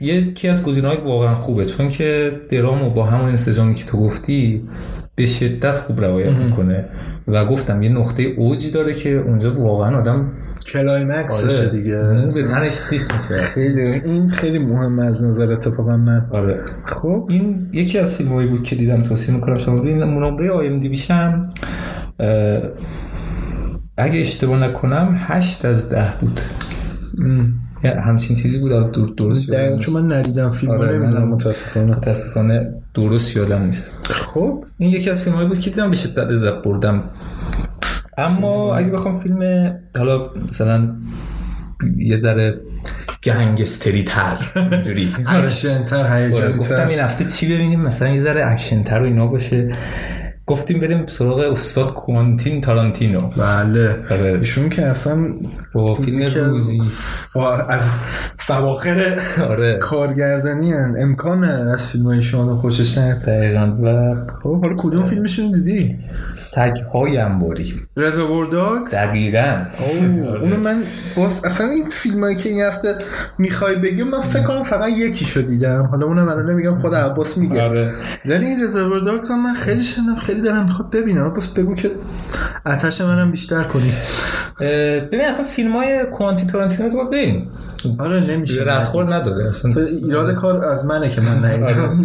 یکی از گزینه‌های واقعا خوبه چون که درامو با همون انسجامی که تو گفتی به شدت خوب روایت می‌کنه. و گفتم یه نقطه اوجی داره که اونجا واقعا آدم کلایمکسشه آره، دیگه. مو به تنش سیخ میشه. خیلی این خیلی مهمه از نظر اتفاقا من. آره. خب. این یکی از فیلم بود که دیدم توصیه می‌کنم شما ببینید نمره آیم دی بیشم اگه اشتباه نکنم هشت از ده بود. همچین چیزی بود. آره، در- درست یادم. چون من ندیدم فیلم آره، نمی‌دونم متاسفانه. متاسفانه درست یادم نیست. خب. این یکی از فیلم بود که دیدم به شدت لذت بردم. اما اگه بخوام فیلم حالا مثلا یه ذره گنگستری تر اینجوری. اکشن تر هیجانی گفتم این هفته چی ببینیم؟ مثلا یه ذره اکشن تر و اینا باشه. گفتیم بریم سراغ استاد کوانتین تارانتینو. بله. آره. ایشون که اصلا با فیلم روزی. از فواخر آره. کارگردانی هن. امکان از فیلم های شما خوشش نیاد. دقیقا. و خب حالا کدوم فیلمشون دیدی؟ سگ های انباری. رزاور داگز دقیقا. اونو من باز اصلا این فیلم هایی که این هفته می‌خوای بگی من فکر کنم فقط یکی شو دیدم. حالا اونم الان نمیگم خود عباس میگه. آره. ولی این داگز هم من خیلی شنیدم خیلی دلم می‌خواد ببینم. باز بگو که آتش منم بیشتر کنی. ببین اصلا فیلم های کوانتی تارانتینو رو ببین آره نمیشه. ردخور نداره اصلا. ایراد کار از منه که من ندیدم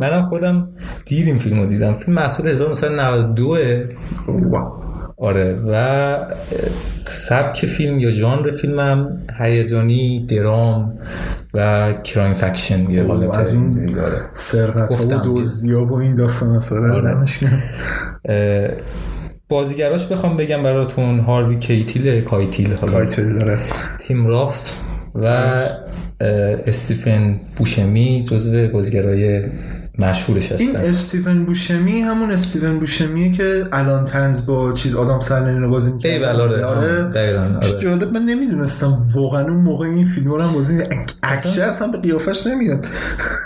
منم خودم دیر این فیلم رو دیدم فیلم محصول 1992 آره. و سبک فیلم یا ژانر فیلمم هیجانی درام و کرایم فکشن یه حالت از اون. سرقت و دزدیا و این داستان آره. بازیگراش بخوام بگم براتون هاروی کیتیل کایتیل حالا. داره تیم راف و استیفن بوشمی جزو بازیگرای مشهورش این هستن. استیون بوشمی همون استیون بوشمیه که الان تنز با چیز آدم سرنین رو بازی می‌کنه ای بله آره آره. دقیقاً آره. جالب من نمی‌دونستم واقعا اون موقع این فیلم رو هم بازی اکشه اصلا به قیافش نمیاد.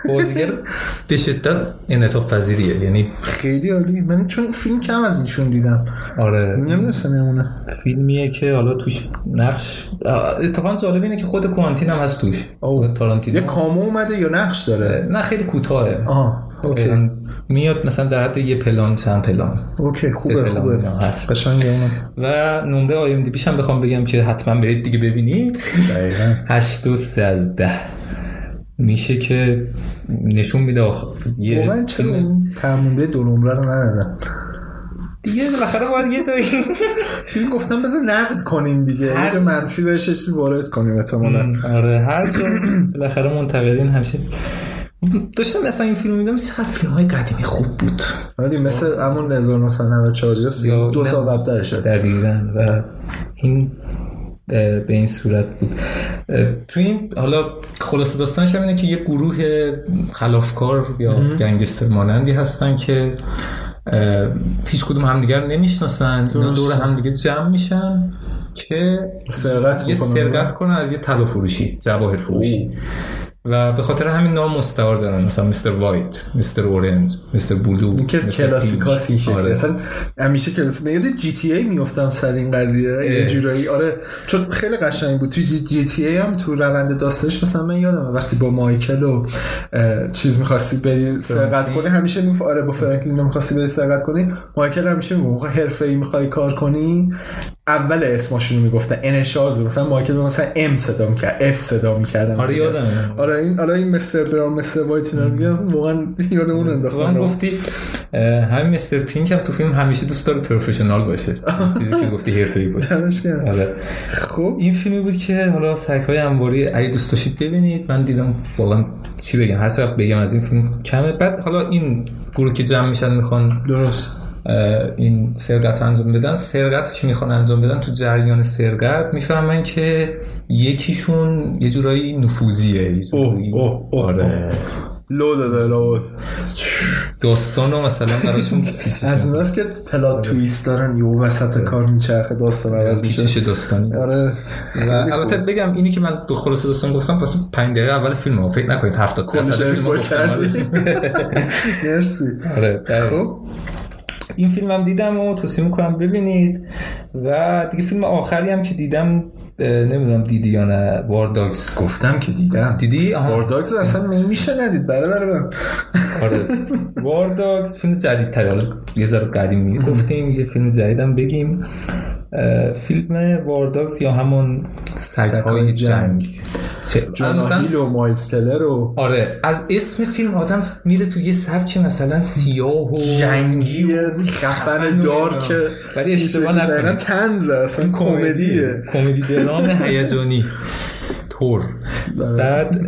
بازیگر به شدت انعطاف پذیریه یعنی خیلی عالی. من چون فیلم کم از اینشون دیدم. آره. نمی‌دونستم یمونه فیلمیه که حالا توش نقش اتفاقا جالب اینه که خود کوانتین هم هست توش. تارانتینو. یه کامو اومده یا نقش داره؟ نه خیلی کوتاهه. میاد مثلا در حد یه پلان چند پلان. اوکی خوبه پلان خوبه. هست. و نمره آیم دی هم بخوام بگم که حتما برید دیگه ببینید. دقیقاً. هشت و سه از ده. میشه که نشون میده آخ... یه واقعا چرا فرمونده دو نمره رو ندادن دیگه بالاخره باید یه جایی دیگه گفتم بذار نقد کنیم دیگه. هر- یه جا منفی بهش چیزی وارد کنیم احتمالاً. آره هر جا بالاخره منتقدین همیشه داشتم مثلا این فیلم میدم چقدر فیلم های قدیمی خوب بود. ولی مثل همون 1994 یا- دو سال نه. قبل شد. دقیقا. و این به این صورت بود. تو این حالا خلاصه داستانش هم اینه که یه گروه خلافکار یا گنگستر مانندی هستن که هیچ کدوم همدیگر نمی‌شناسن. اینا دور همدیگه جمع میشن که سرقت یه. سرقت کنن از یه طلا فروشی جواهر فروشی. و به خاطر همین نام مستعار دارن. مثلا مستر وایت مستر اورنج مستر بلو این که مستر کلاسیکاس این. شکلی. آره. اصلا همیشه کلاس من یاد جی تی ای میافتم سر این قضیه یه جورایی. آره چون خیلی قشنگ بود. تو جی, جی تی ای هم تو روند داستانش مثلا من یادم وقتی با مایکل و چیز می‌خواستی بری سرقت کنی همیشه می‌گفت آره با فرانکلین می‌خواستی بری سرقت کنی. مایکل همیشه می‌گفت موقع حرفه‌ای می‌خوای کار کنی؟ اول اسمشون رو می‌گفتن انشارز مثلا مایکل مثلا ام صدا می‌کرد اف صدا می‌کردن. آره یادمه. آره این آره این مستر برام مستر وایت اینا میگن واقعا یادمون انداخت. تو هم گفتی همین مستر پینک هم تو فیلم همیشه دوست داره پروفشنال باشه. چیزی که گفتی حرفه‌ای گرم. آره. خب. این فیلمی بود که حالا سگ‌های انباری اگه دوست داشتید ببینید. من دیدم واقعا چی بگم هر چقدر بگم از این فیلم کمه. بعد حالا این گروه که جمع میشن می‌خوان. درست. این سرقت انجام بدن. سرقت رو که می‌خوان انجام بدن تو جریان سرقت می‌فهمن که یکیشون یه جورایی نفوذیه یه جورایی. اوه، اوه، آره. لو داده لو. داستان رو مثلا براشون پیچیش از اوناست که پلات تویست دارن یه وسط کار میچرخه داستان عوض پیچش میشه. داستانی. آره. البته بگم اینی که من دو خلاصه داستان گفتم واسه 5 دقیقه اول فیلم ها فکر نکنید 70 درصد فیلم کردی. مرسی. آره. خب. این فیلم هم دیدم و توصیه می‌کنم ببینید. و دیگه فیلم آخری هم که دیدم نمی‌دونم دیدی یا نه. وارداگز گفتم که دیدم. دیدی؟ آها. وارداگز اصلا میشه ندید برادر من. آره. وارداگز فیلم جدید حالا یه ذره قدیمی گفتیم یه فیلم جدیدم بگیم. فیلم وارداگز یا همون سگهای جنگ. مثلا و مایلز تلر و آره از اسم فیلم آدم میره تو یه سبک مثلا سیاه و جنگی و خفن دارک. ولی اشتباه نکنید. تنز اصلا کمدیه. کمدی درام هیجانی. تور. بعد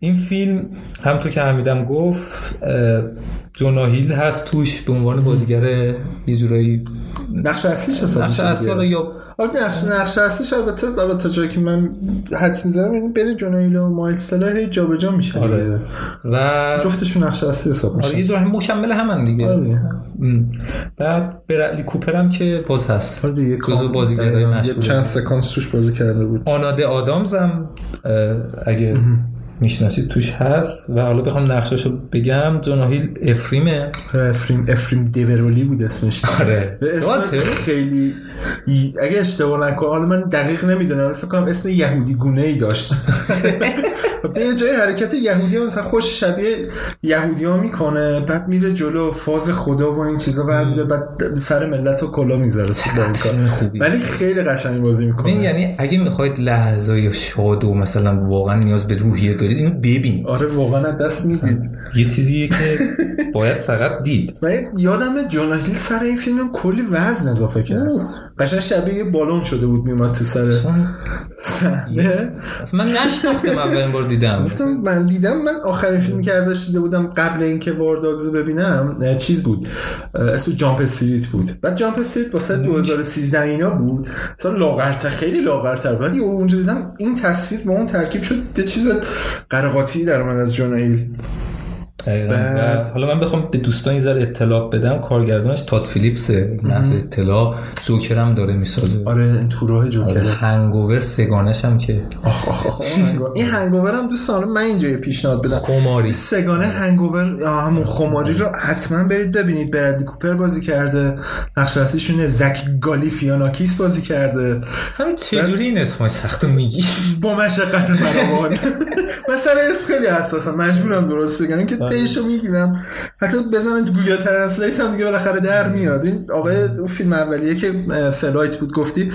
این فیلم همطور که حمیدم گفت اه، جونا هیل هست توش به عنوان بازیگر یه جورایی نقش اصلیش حساب نقش میشه اصلی. حالا یا آره نقش نقش اصلیش البته حالا تا جایی که من حدس می‌زنم این بین جونایل و مایلز تلر هی جابجا میشه آره. و جفتشون نقش اصلی حساب آره یه میشه جور هم مکمل همن دیگه. آره. بعد برادلی کوپر هم که باز هست. آره دیگه جزو بازیگرای مشهور. چند سکانس توش بازی کرده بود. آناده آدامز هم اگه می‌شناسید توش هست. و حالا بخوام نقشاشو بگم جوناهیل افریمه. آره، افریم افریم دیورولی بود اسمش. آره. اسم؟ خیلی اگه اشتباه نکنم حالا من دقیق نمی‌دونم فکر کنم اسم یهودی گونه ای داشت. خب یه جای حرکت یهودی ها مثلا خوش شبیه یهودی ها می‌کنه بعد میره جلو فاز خدا و این چیزا برمیده بعد سر ملت و کلا می‌ذاره. ولی خیلی قشنگ بازی می‌کنه. یعنی اگه می‌خواید لحظه شاد و مثلا واقعا نیاز به روحیه دارید اینو ببین آره واقعا دست می‌دید. یه چیزیه که باید فقط دید. من یادم جوناهیل سر این فیلم کلی وزن اضافه کرد. قشنگ شبیه یه بالون شده بود میومد تو سر صحنه. اصلا من نشناختم اولین بار دیدم. گفتم من دیدم من آخرین فیلمی که ازش دیده بودم قبل اینکه وارداگز رو ببینم چیز بود. اسم جامپ استریت بود. بعد جامپ استریت واسه 2013 اینا بود. مثلا لاغرتر خیلی لاغرتر. بعد اونجا دیدم این تصویر با اون ترکیب شد یه چیز قرقاتی در من از جونایل دقیقاً. بعد- حالا من بخوام به دوستان یه ذره اطلاع بدم. کارگردانش تاد فیلیپسه محض اطلاع. جوکر هم داره می‌سازه. آره این تو راه جوکر. هنگوور سگانش هم که آخ آخ این هنگوور هم دوستان من اینجا یه پیشنهاد بدم. خماری. سگانه هنگوور یا همون خماری رو حتما برید ببینید. برادلی کوپر بازی کرده. نقش اصلیشونه زک گالیفیاناکیس بازی کرده. همین چجوری این اسمای سختو میگی؟ با مشقت فراوان. من سر اسم خیلی حساسم. مجبورم درست بگم. اینکه پیشو می‌گیرم. حتی بزنن تو Google Translate هم دیگه بالاخره در میاد. این آقای اون فیلم اولیه که Flight بود گفتی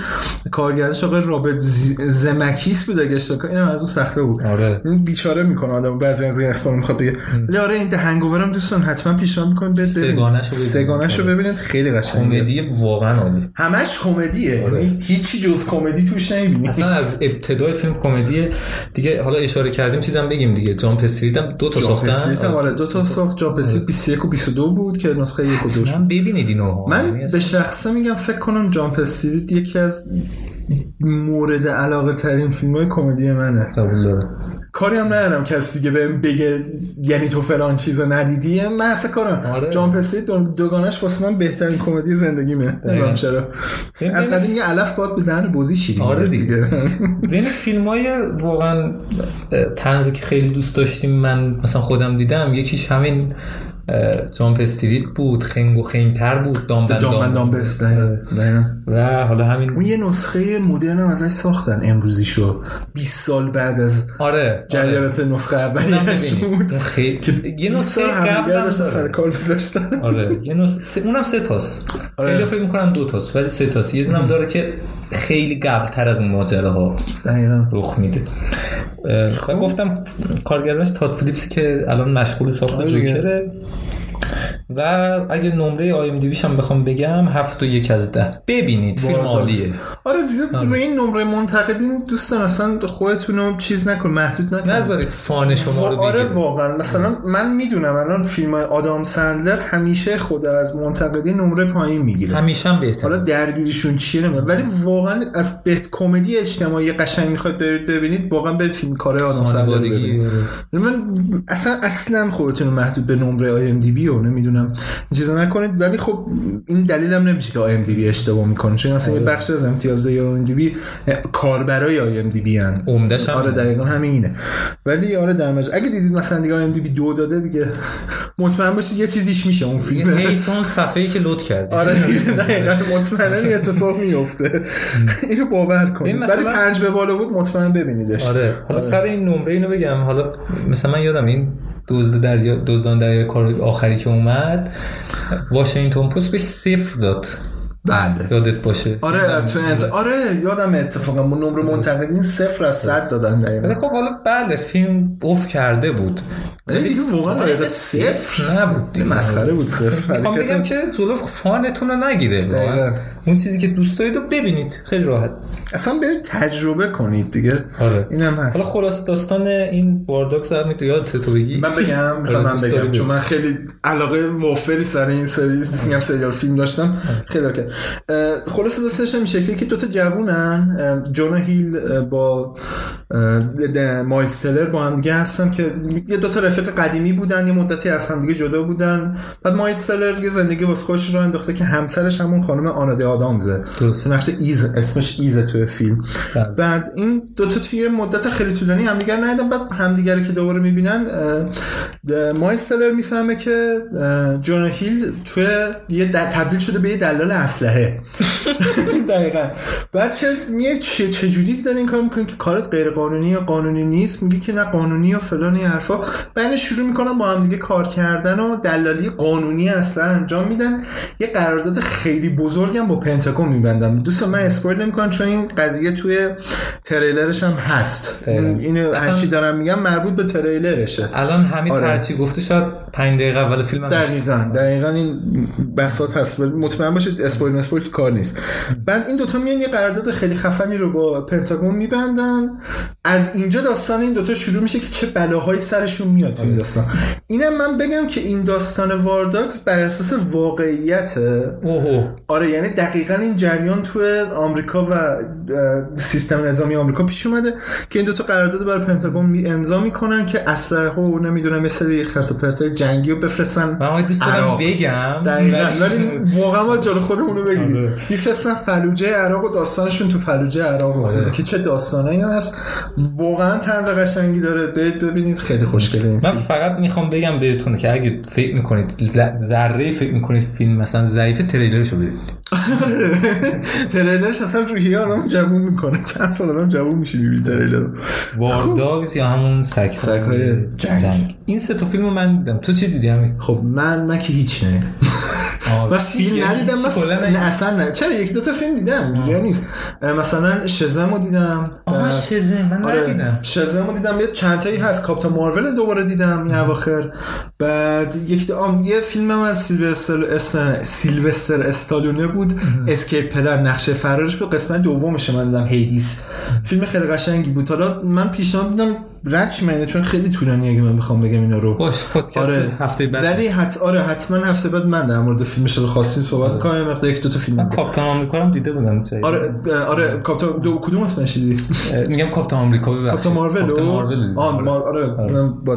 کارگردانش آقای رابرت زمکیس بود اگه اشتباه کنم. اینم از اون سخته بود. آره. این بیچاره می‌کنه آدم بعضی از این اسما می‌خواد بگه. ولی آره این هنگوورم دوستان حتما پیشنهاد برید ببینید. سگانه‌شو ببینید. سگانه‌شو ببینید. خیلی قشنگه. کمدی واقعا عالی. همش کمدیه. یعنی هیچی جز کمدی توش نمی‌بینی. اصلا از ابتدای فیلم کمدی دیگه حالا اشاره کردیم چیزم بگیم دیگه. جامپ استریت هم دو تا ساختن. آره دو تا ساخت جامپ استریت 21 و 22 بود که نسخه یک و دوش من ببینید اینو من به شخصه میگم فکر کنم جامپ یکی از مورد علاقه ترین فیلم های کمدی منه. قبول دارم. کاری هم ندارم کسی دیگه بهم بگه یعنی تو فلان چیزو ندیدی. من اصلا کارم. آره. استریت دو- دوگانش واسه من بهترین کمدی زندگیمه نمی‌دونم چرا. از قدیم یه علف باید به دهن بوزی شیرین آره دیگه. بین فیلم های واقعا تنزی که خیلی دوست داشتیم من مثلا خودم دیدم یکیش همین جامپ استریت بود خنگ و خنگتر بود دام دقیقاً. و حالا همین اون یه نسخه مدرن هم ازش ساختن امروزیشو. 20 سال بعد از آره جریانات نسخه اولیش بود. خیلی یه 20 نسخه قبل سر. کار میذاشتن. آره یه نسخه سه- اونم سه تاست. آره. خیلی فکر می‌کنن دو تاست ولی سه تاست. یه دونم داره که خیلی قبل تر از اون ماجراها دقیقا رخ میده و گفتم کارگردانش تاد فیلیپسی که الان مشغول ساخت آره. جوکره و اگه نمره آی ام دی هم بخوام بگم هفت و یک از ده. ببینید فیلم عالیه. آره زیاد روی این نمره منتقدین دوستان اصلا خودتون رو چیز نکن محدود نکن. نذارید فان شما رو آره بگیره واقعا. مثلا من می‌دونم الان فیلم آدام سندلر همیشه خود از منتقدین نمره پایین می‌گیره. همیشه هم بهتر حالا درگیریشون چیه ولی واقعا از بهت کمدی اجتماعی قشنگ می‌خواید برید ببینید واقعا برید فیلم کاره آدم سندلر ببینید. من اصلا اصلا خودتون محدود به نمره آی ام دی بی و نمی‌دونم. این چیزا نکنید. ولی خب این دلیل هم نمیشه که IMDb اشتباه می‌کنه. چون اصلا یه بخش از امتیازهای IMDb کاربرای IMDb ان عمده‌ش هم آره دقیقا همینه. ولی آره در مجموع اگه دیدید مثلا دیگه IMDb دو داده دیگه مطمئن باشید یه چیزیش میشه اون فیلم. حیف اون صفحه‌ای که load کردید. آره دقیقا مطمئنا اتفاق میفته اینو باور کنید. ولی پنج به بالا بود مطمئن ببینیدش. آره. حالا سر این نمره اینو بگم. حالا مثلا من یادم این دزد دریا دزدان دریا کار آخری که اومد واشنگتن پست بهش صفر داد. بله. یادت باشه. آره تو انت... آره یادم اتفاقا. من نمره منتقدین صفر از صد دادن دقیقا. خب حالا بله فیلم اوف کرده بود. ولی دیگه واقعا آره صفر نبود. مسخره بود صفر. می‌خوام بگم که جلو فانتون رو نگیره. اون چیزی که دوست دارید رو ببینید. خیلی راحت. اصلا برید تجربه کنید دیگه. آره. اینم هست. حالا خلاص داستان این وارداکس هم می‌تونی یادت تو بگی؟ من بگم می‌خوام من دوست داری بگم. چون من خیلی علاقه وافری سر این سری میگم سریال فیلم داشتم. خیلی خلاص داستانش این شکلی که دوتا جوونن جونا هیل با مایلز تلر با هم دیگه هستن که یه دوتا رفیق قدیمی بودن یه مدتی از هم دیگه جدا بودن. بعد مایلز تلر یه زندگی واسه خوش رو انداخته که همسرش همون خانم آناده آدامزه. نقش ایز اسمش ایزه توی فیلم. بله. بعد این دوتا توی مدت خیلی طولانی همدیگر ندیدن. بعد همدیگر که دوباره می‌بینن مایلز تلر می‌فهمه که جونا هیل توی یه تبدیل شده به یه دلال اسلحه دقیقا. بعد که میگه چه چجوری داره این کار می‌کنه؟ که کارت غیر قانونی یا قانونی نیست. میگه که نه قانونی و فلان حرفا. بعد شروع می‌کنن با هم دیگه کار کردن و دلالی قانونی اصلا انجام میدن. یه قرارداد خیلی بزرگم با پنتاگون میبندم. دوستان من اسپویل نمی‌کنم چون این قضیه توی تریلرش هم هست. اینو هرچی دارم میگم مربوط به تریلرشه. الان همین آره. هرچی گفته شاید 5 دقیقه اول فیلم دقیقاً. دقیقاً این بساط هست. مطمئن باشید اسپویل اسپویل کار نیست. بعد این دوتا میان یه قرارداد خیلی خفنی رو با پنتاگون میبندن. از اینجا داستان این دوتا شروع میشه که چه بلاهایی سرشون میاد تو این داستان. اینم من بگم که این داستان وارداکس بر اساس واقعیته آره یعنی دقیقا این جریان تو آمریکا و سیستم نظامی آمریکا پیش اومده که این دوتا قرارداد برای پنتاگون می امضا می‌کنن که اسلحه و نمی‌دونم مثل یه خرس پرت جنگی رو بفرستن من دوست دارم بگم. ولی واقعا ما جلو خودمون رو بگیریم. آره. میفرستن فلوجه عراق و داستانشون تو فلوجه عراق آره. که چه داستانایی هست. واقعا طنز قشنگی داره. برید ببینید. خیلی خوشگله این من فقط می‌خوام بگم بهتون که اگه فکر می‌کنید ذره فکر می‌کنید فیلم مثلا ضعیف تریلرشو ببینید. تریلرش اصلا روحیه آدم جوون می‌کنه. چند سال آدم جوون میشه می‌بینی تریلر وارداگز یا همون سگ های جنگ. این سه تا فیلمو من دیدم. تو چی دیدی خب من من که هیچ نه. و فیلم ندیدم من نه اصلا نه. چرا یک دو تا فیلم دیدم؟ اینجوری نیست. مثلا شزمو دیدم. آها شزم من آره، ندیدم. شزمو دیدم. یه چند تایی هست. کاپیتان مارول دوباره دیدم این اواخر. بعد یک یه فیلم هم از سیلوستر سیلوستر استالونه بود. اسکیپ پلر نقشه فرارش بود. قسمت دومش من دیدم. هیدیس فیلم خیلی قشنگی بود. حالا من پیشنهاد میدم رچ منه چون خیلی طولانی اگه من بخوام بگم اینا رو. باش پادکست آره. هفته بعد. ولی حت آره حتما هفته بعد من در مورد فیلمش رو خواستین صحبت آره. کنم مقدار یک دو تا فیلم کاپیتان آمریکا هم دیده بودم آره آره کاپیتان دو کدوم اسمش دیدی؟ میگم کاپیتان آمریکا ببخشید. کاپیتان مارول کاپیتان مارول آره. آره, آره. من با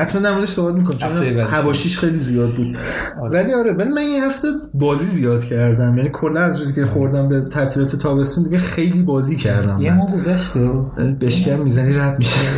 حتما در موردش صحبت می‌کنم. چون حواشیش خیلی زیاد بود. آره. ولی آره ولی من این هفته بازی زیاد کردم. یعنی کلا از روزی که خوردم به تعطیلات تابستون دیگه خیلی بازی کردم یه ماه گذشت بشکم می‌زنی رد میشه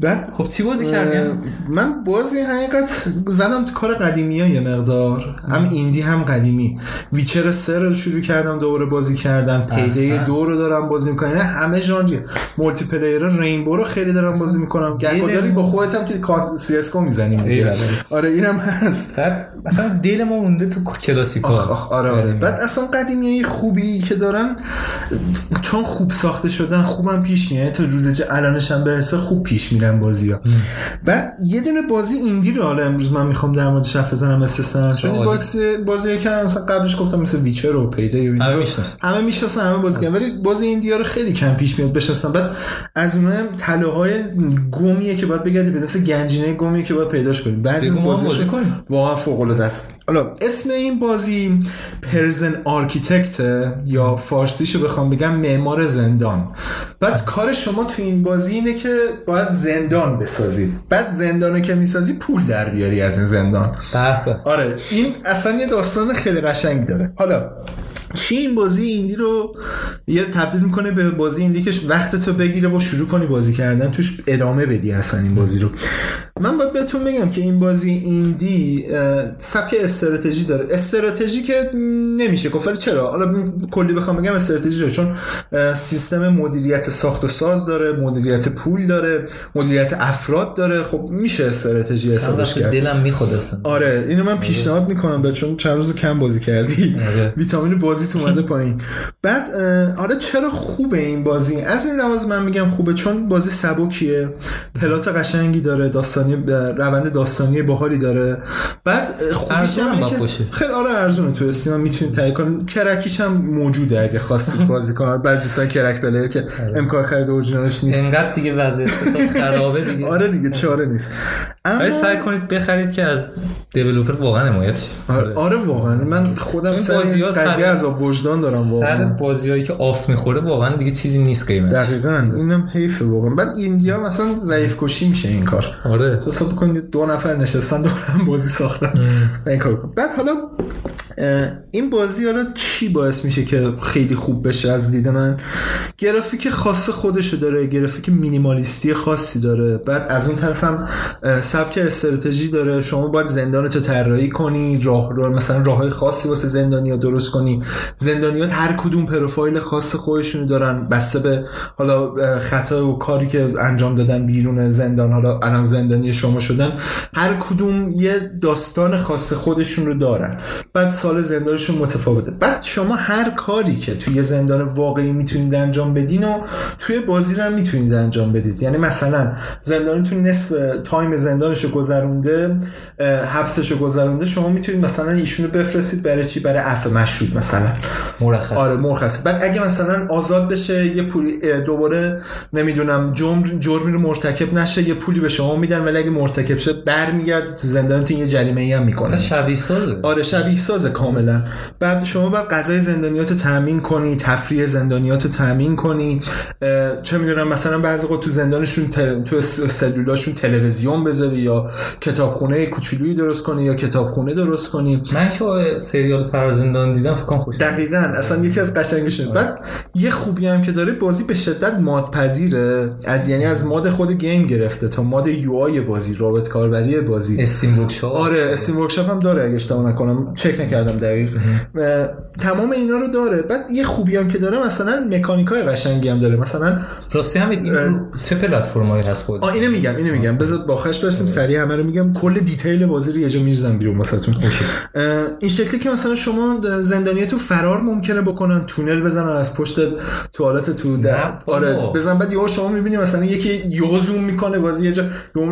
بعد خب چی بازی کردی؟ من بازی حقیقت زدم تو کار قدیمی ها یه مقدار. هم ایندی هم قدیمی. ویچر سر رو شروع کردم دوباره بازی کردم پیده دو رو دارم بازی می‌کنم. نه همه ژانری مولتی پلیر رینبو رو خیلی دارم بازی می‌کنم. گهگداری با خودت هم که کارت سی اس کو می‌زنیم آره اینم هست. مثلا دل ما مونده تو کلاسیکا آره آره. بعد اصلا قدیمی خوبی که دارن چون خوب ساخته شدن خوبم پیش میاد. تا روز الانش هم برسه خوب پیش میرن بازی ها بعد یه دونه بازی ایندی رو حالا امروز من می‌خوام در مورد شف بزنم مثل چون باکس بازی که مثلا قبلش گفتم مثل Witcher و Payday و همه می‌شناسن همه می‌شناسن همه بازی کردن ولی بازی indie رو خیلی کم پیش میاد بشناسن. بعد از اونها هم طلاهای گمیه که باید بگردی به مثل گنجینه گمیه که باید پیداش کنی بعضی از بازی واقعا فوق العاده است. حالا اسم این بازی Prison Architect یا فارسیشو بخوام بگم معمار زندان. بعد کار شما تو این بازی اینه که باید زندان بسازید. بعد زندانو که می‌سازی پول در بیاری از این زندان. آره این اصلا یه داستان خیلی قشنگ داره. حالا چی این بازی ایندی رو یه تبدیل می‌کنه به بازی ایندی که وقت تو بگیره و شروع کنی بازی کردن توش ادامه بدی اصلا این بازی رو. من باید بهتون بگم که این بازی ایندی سبک استراتژی داره. استراتژی که نمیشه گفت. ولی چرا؟ حالا کلی بخوام بگم استراتژی داره. چون سیستم مدیریت ساخت و ساز داره مدیریت پول داره مدیریت افراد داره. خب میشه استراتژی حسابش کرد. دلم می‌خواد آره اینو من پیشنهاد می‌کنم به چون چند روز کم بازی کردی. آره. ویتامین بازی اومده پایین. بعد حالا چرا خوبه این بازی؟ از این لحاظ من میگم خوبه چون بازی سبکیه. plot قشنگی داره داستان داستانی روند داستانی باحالی داره. بعد خوبیش هم که. خیلی آره ارزونه. تو Steam می‌تونید تهیه کنید crack یش هم موجوده اگه خواستید بازی کنید برای دوستان crack player که آره. امکان خرید اورجینالش نیست. انقدر دیگه وضعیت خرابه دیگه. آره دیگه چاره نیست. اما سعی کنید بخرید که از دیولپر واقعا حمایت آره, آره. واقعا. من خودم سر قضیه از وجدان دارم واقعا. سر بازیایی که آف می‌خوره واقعا دیگه چیزی نیست قیمت دقیقاً. اینم حیفه واقعا. بعد ایندیا مثلا ضعیف کشی میشه این کار. آره. تو حساب کنید دو نفر نشستن دورم بازی ساختن. این کار کن. بعد حالا این بازی حالا چی باعث میشه که خیلی خوب بشه از دید من؟ گرافیک خاص خودشو داره گرافیک مینیمالیستی خاصی داره. بعد از اون طرف هم سبک استراتژی داره. شما باید زندان تو طراحی کنی راه رو مثلا راههای خاصی واسه زندانیا درست کنی. زندانیات هر کدوم پروفایل خاص خودشونو دارن. بسته به حالا خطا و کاری که انجام دادن بیرون زندان حالا الان زندانی شما شدن هر کدوم یه داستان خاص خودشون رو دارن. بعد سال زندانشون متفاوته. بعد شما هر کاری که توی زندان واقعی می‌تونید انجام بدین و توی بازی رو هم می‌تونید انجام بدید. یعنی مثلا زندانتون نصف تایم زندانشو گذرونده حبسشو گذرونده شما می‌تونید مثلا ایشونو بفرستید برای چی؟ برای عفو مشروط مثلا. مرخص. آره مرخص. بعد اگه مثلا آزاد بشه یه پولی دوباره نمی‌دونم جرم جرمی رو مرتکب نشه یه پولی به شما میدن ولی اگه مرتکب شه برمیگرده تو زندانتون یه جریمه ای هم می‌کنه. شبیه سازه. آره شبیه سازه. کاملا. بعد شما بعد غذای زندانیات رو تامین کنی تفریح زندانیات رو تامین کنی. چه می‌دونم مثلا بعضی تو زندانشون تو سلولاشون تلویزیون بذاری یا کتابخونه کوچولویی درست کنی یا کتابخونه درست کنی. من که سریال فرزندان دیدم فکر کنم دقیقاً اصلا یکی از قشنگش بعد یه خوبی هم که داره بازی به شدت mod پذیره از یعنی از mod خود game گرفته تا mod UI بازی رابط کاربری بازی. Steam Workshop. آره Steam Workshop هم داره اگه اشتباه نکنم. چک نکردم. دقیق. تمام اینا رو داره. بعد یه خوبی هم که داره مثلا مکانیکای قشنگی هم داره. مثلا راستی هم این رو چه پلتفرمایی هست بازی آ اینو میگم اینو میگم. بذار باخش برسیم سریع همه رو میگم. کل دیتیل بازی رو یه جا میرزم بیرون واسهتون. این شکلی که مثلا شما زندانیتو فرار ممکنه بکنن تونل بزنن از پشت توالت تو در آره بزن. بعد یهو شما می‌بینی مثلا یکی یهو زوم می‌کنه بازی یه جا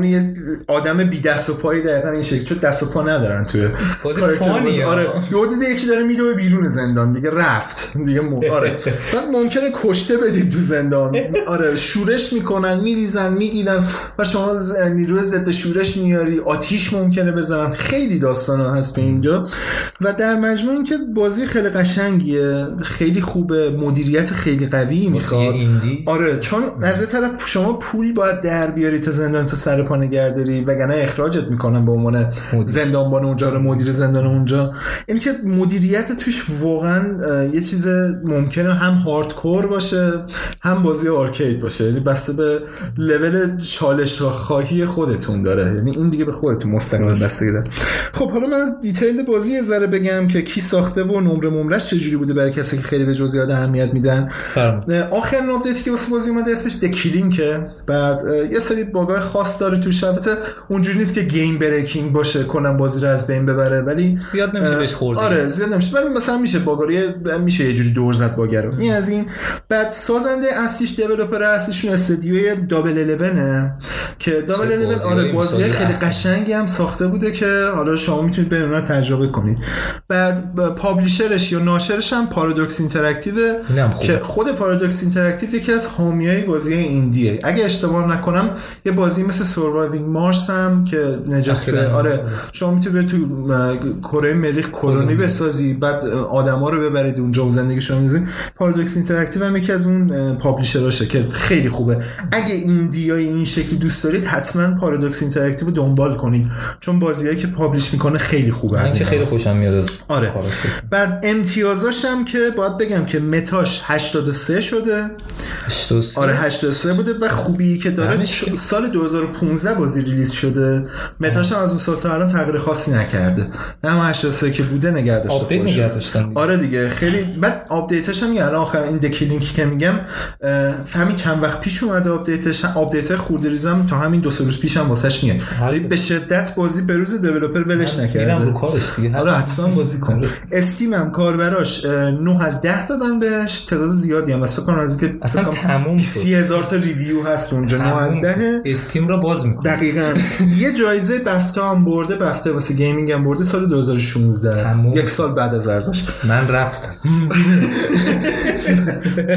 یه آدم بی دست و پایی دقیقاً این شکل چون دست و پا ندارن توی بازی فانی آره. یهو دیده یکی داره میدوه بیرون زندان. دیگه رفت. دیگه م... آره. بعد ممکنه کشته بدید تو زندان. آره. شورش می‌کنن میریزن می‌گیرن و شما نیروی ضد شورش میاری آتیش ممکنه بزنن. خیلی داستان هست به اینجا. و در مجموع اینکه بازی خیلی قشنگیه. خیلی خوبه. مدیریت خیلی قوی می‌خواد. آره. چون از طرف شما پول باید در بیاری تا زندان تا سر پا نگهداری وگرنه اخراجت می‌کنن به عنوان زندانبان اونجا. رو مدیر زندان اونجا. این که مدیریت توش واقعا یه چیز ممکنه هم hardcore باشه هم بازی arcade باشه. یعنی بسته به لول چالش خواهی خودتون داره. یعنی این دیگه به خودتون مستقیم بستگی داره خب حالا من از detail بازی ذره بگم که کی ساخته و نمره نمرش چجوری بوده برای کسی که خیلی به جزئیات اهمیت میدن. آخرین آپدیتی که واسه بازی اومده اسمش The Clink ه بعد یه سری باگای خاص داره تو البته اونجوری نیست که game breaking باشه کنم بازی رو از بین ببره ولی زیاد نمیشه بهش خورد آره زیاد نمیشه. ولی مثلا میشه باگاری میشه یه جوری دور زد باگر این از این. بعد سازنده اصلیش developer اصلیشون استودیوی Double 11 که Double 11 آره بازی خیلی قشنگی هم ساخته بوده که حالا شما می‌تونید به اونها تجربه کنید. بعد publisher ش یا ناشرش هم Paradox Interactive که خود Paradox Interactive یکی از حامیای بازی indie ه. اگه اشتباه نکنم یه بازی مثل Surviving Mars هم که نجات آره شما می‌تونید تو کره مریخ colony بسازی بعد آدما رو ببرید اونجا و زندگیشون میزین Paradox Interactive هم یکی از اون publisher اشه که خیلی خوبه. اگه indie های این شکلی دوست دارید حتما Paradox Interactive رو دنبال کنید. چون بازیایی که publish می‌کنه خیلی خوبه از که خیلی خوشم میاد از آره. بعد امتیازاش هم که باید بگم که meta ش 83 شده. 83 آره 83 بوده و خوبی که داره سال 2015 بازی release شده. meta ش هم از اون سال تا الان تغییر خاصی نکرده. نه 83 که بوده نگه داشته آپدیت نگه داشتن آره دیگه خیلی بعد آپدیتش هم الان آخر این The Clink ی که میگم فهمی چند وقت پیش اومده آپدیتش آپدیت خورده ریزم تا همین دو سه روز پیشم واسش میاد. به شدت بازی به روز دیولپر ولش نکرده. میرم رو کارش دیگه حالا حتما بازی کن. استیم هم کاربراش 9 از 10 دادن بهش تعداد زیادی هم. بس فکر کنم از اصلا تموم شد. سی هزار تا ریویو هست اونجا 9 از ده استیم را باز می‌کنه دقیقا. یه جایزه بفتا هم برده بفتا واسه گیمینگ هم برده سال 2016 یک سال بعد از ارزش. من رفتم.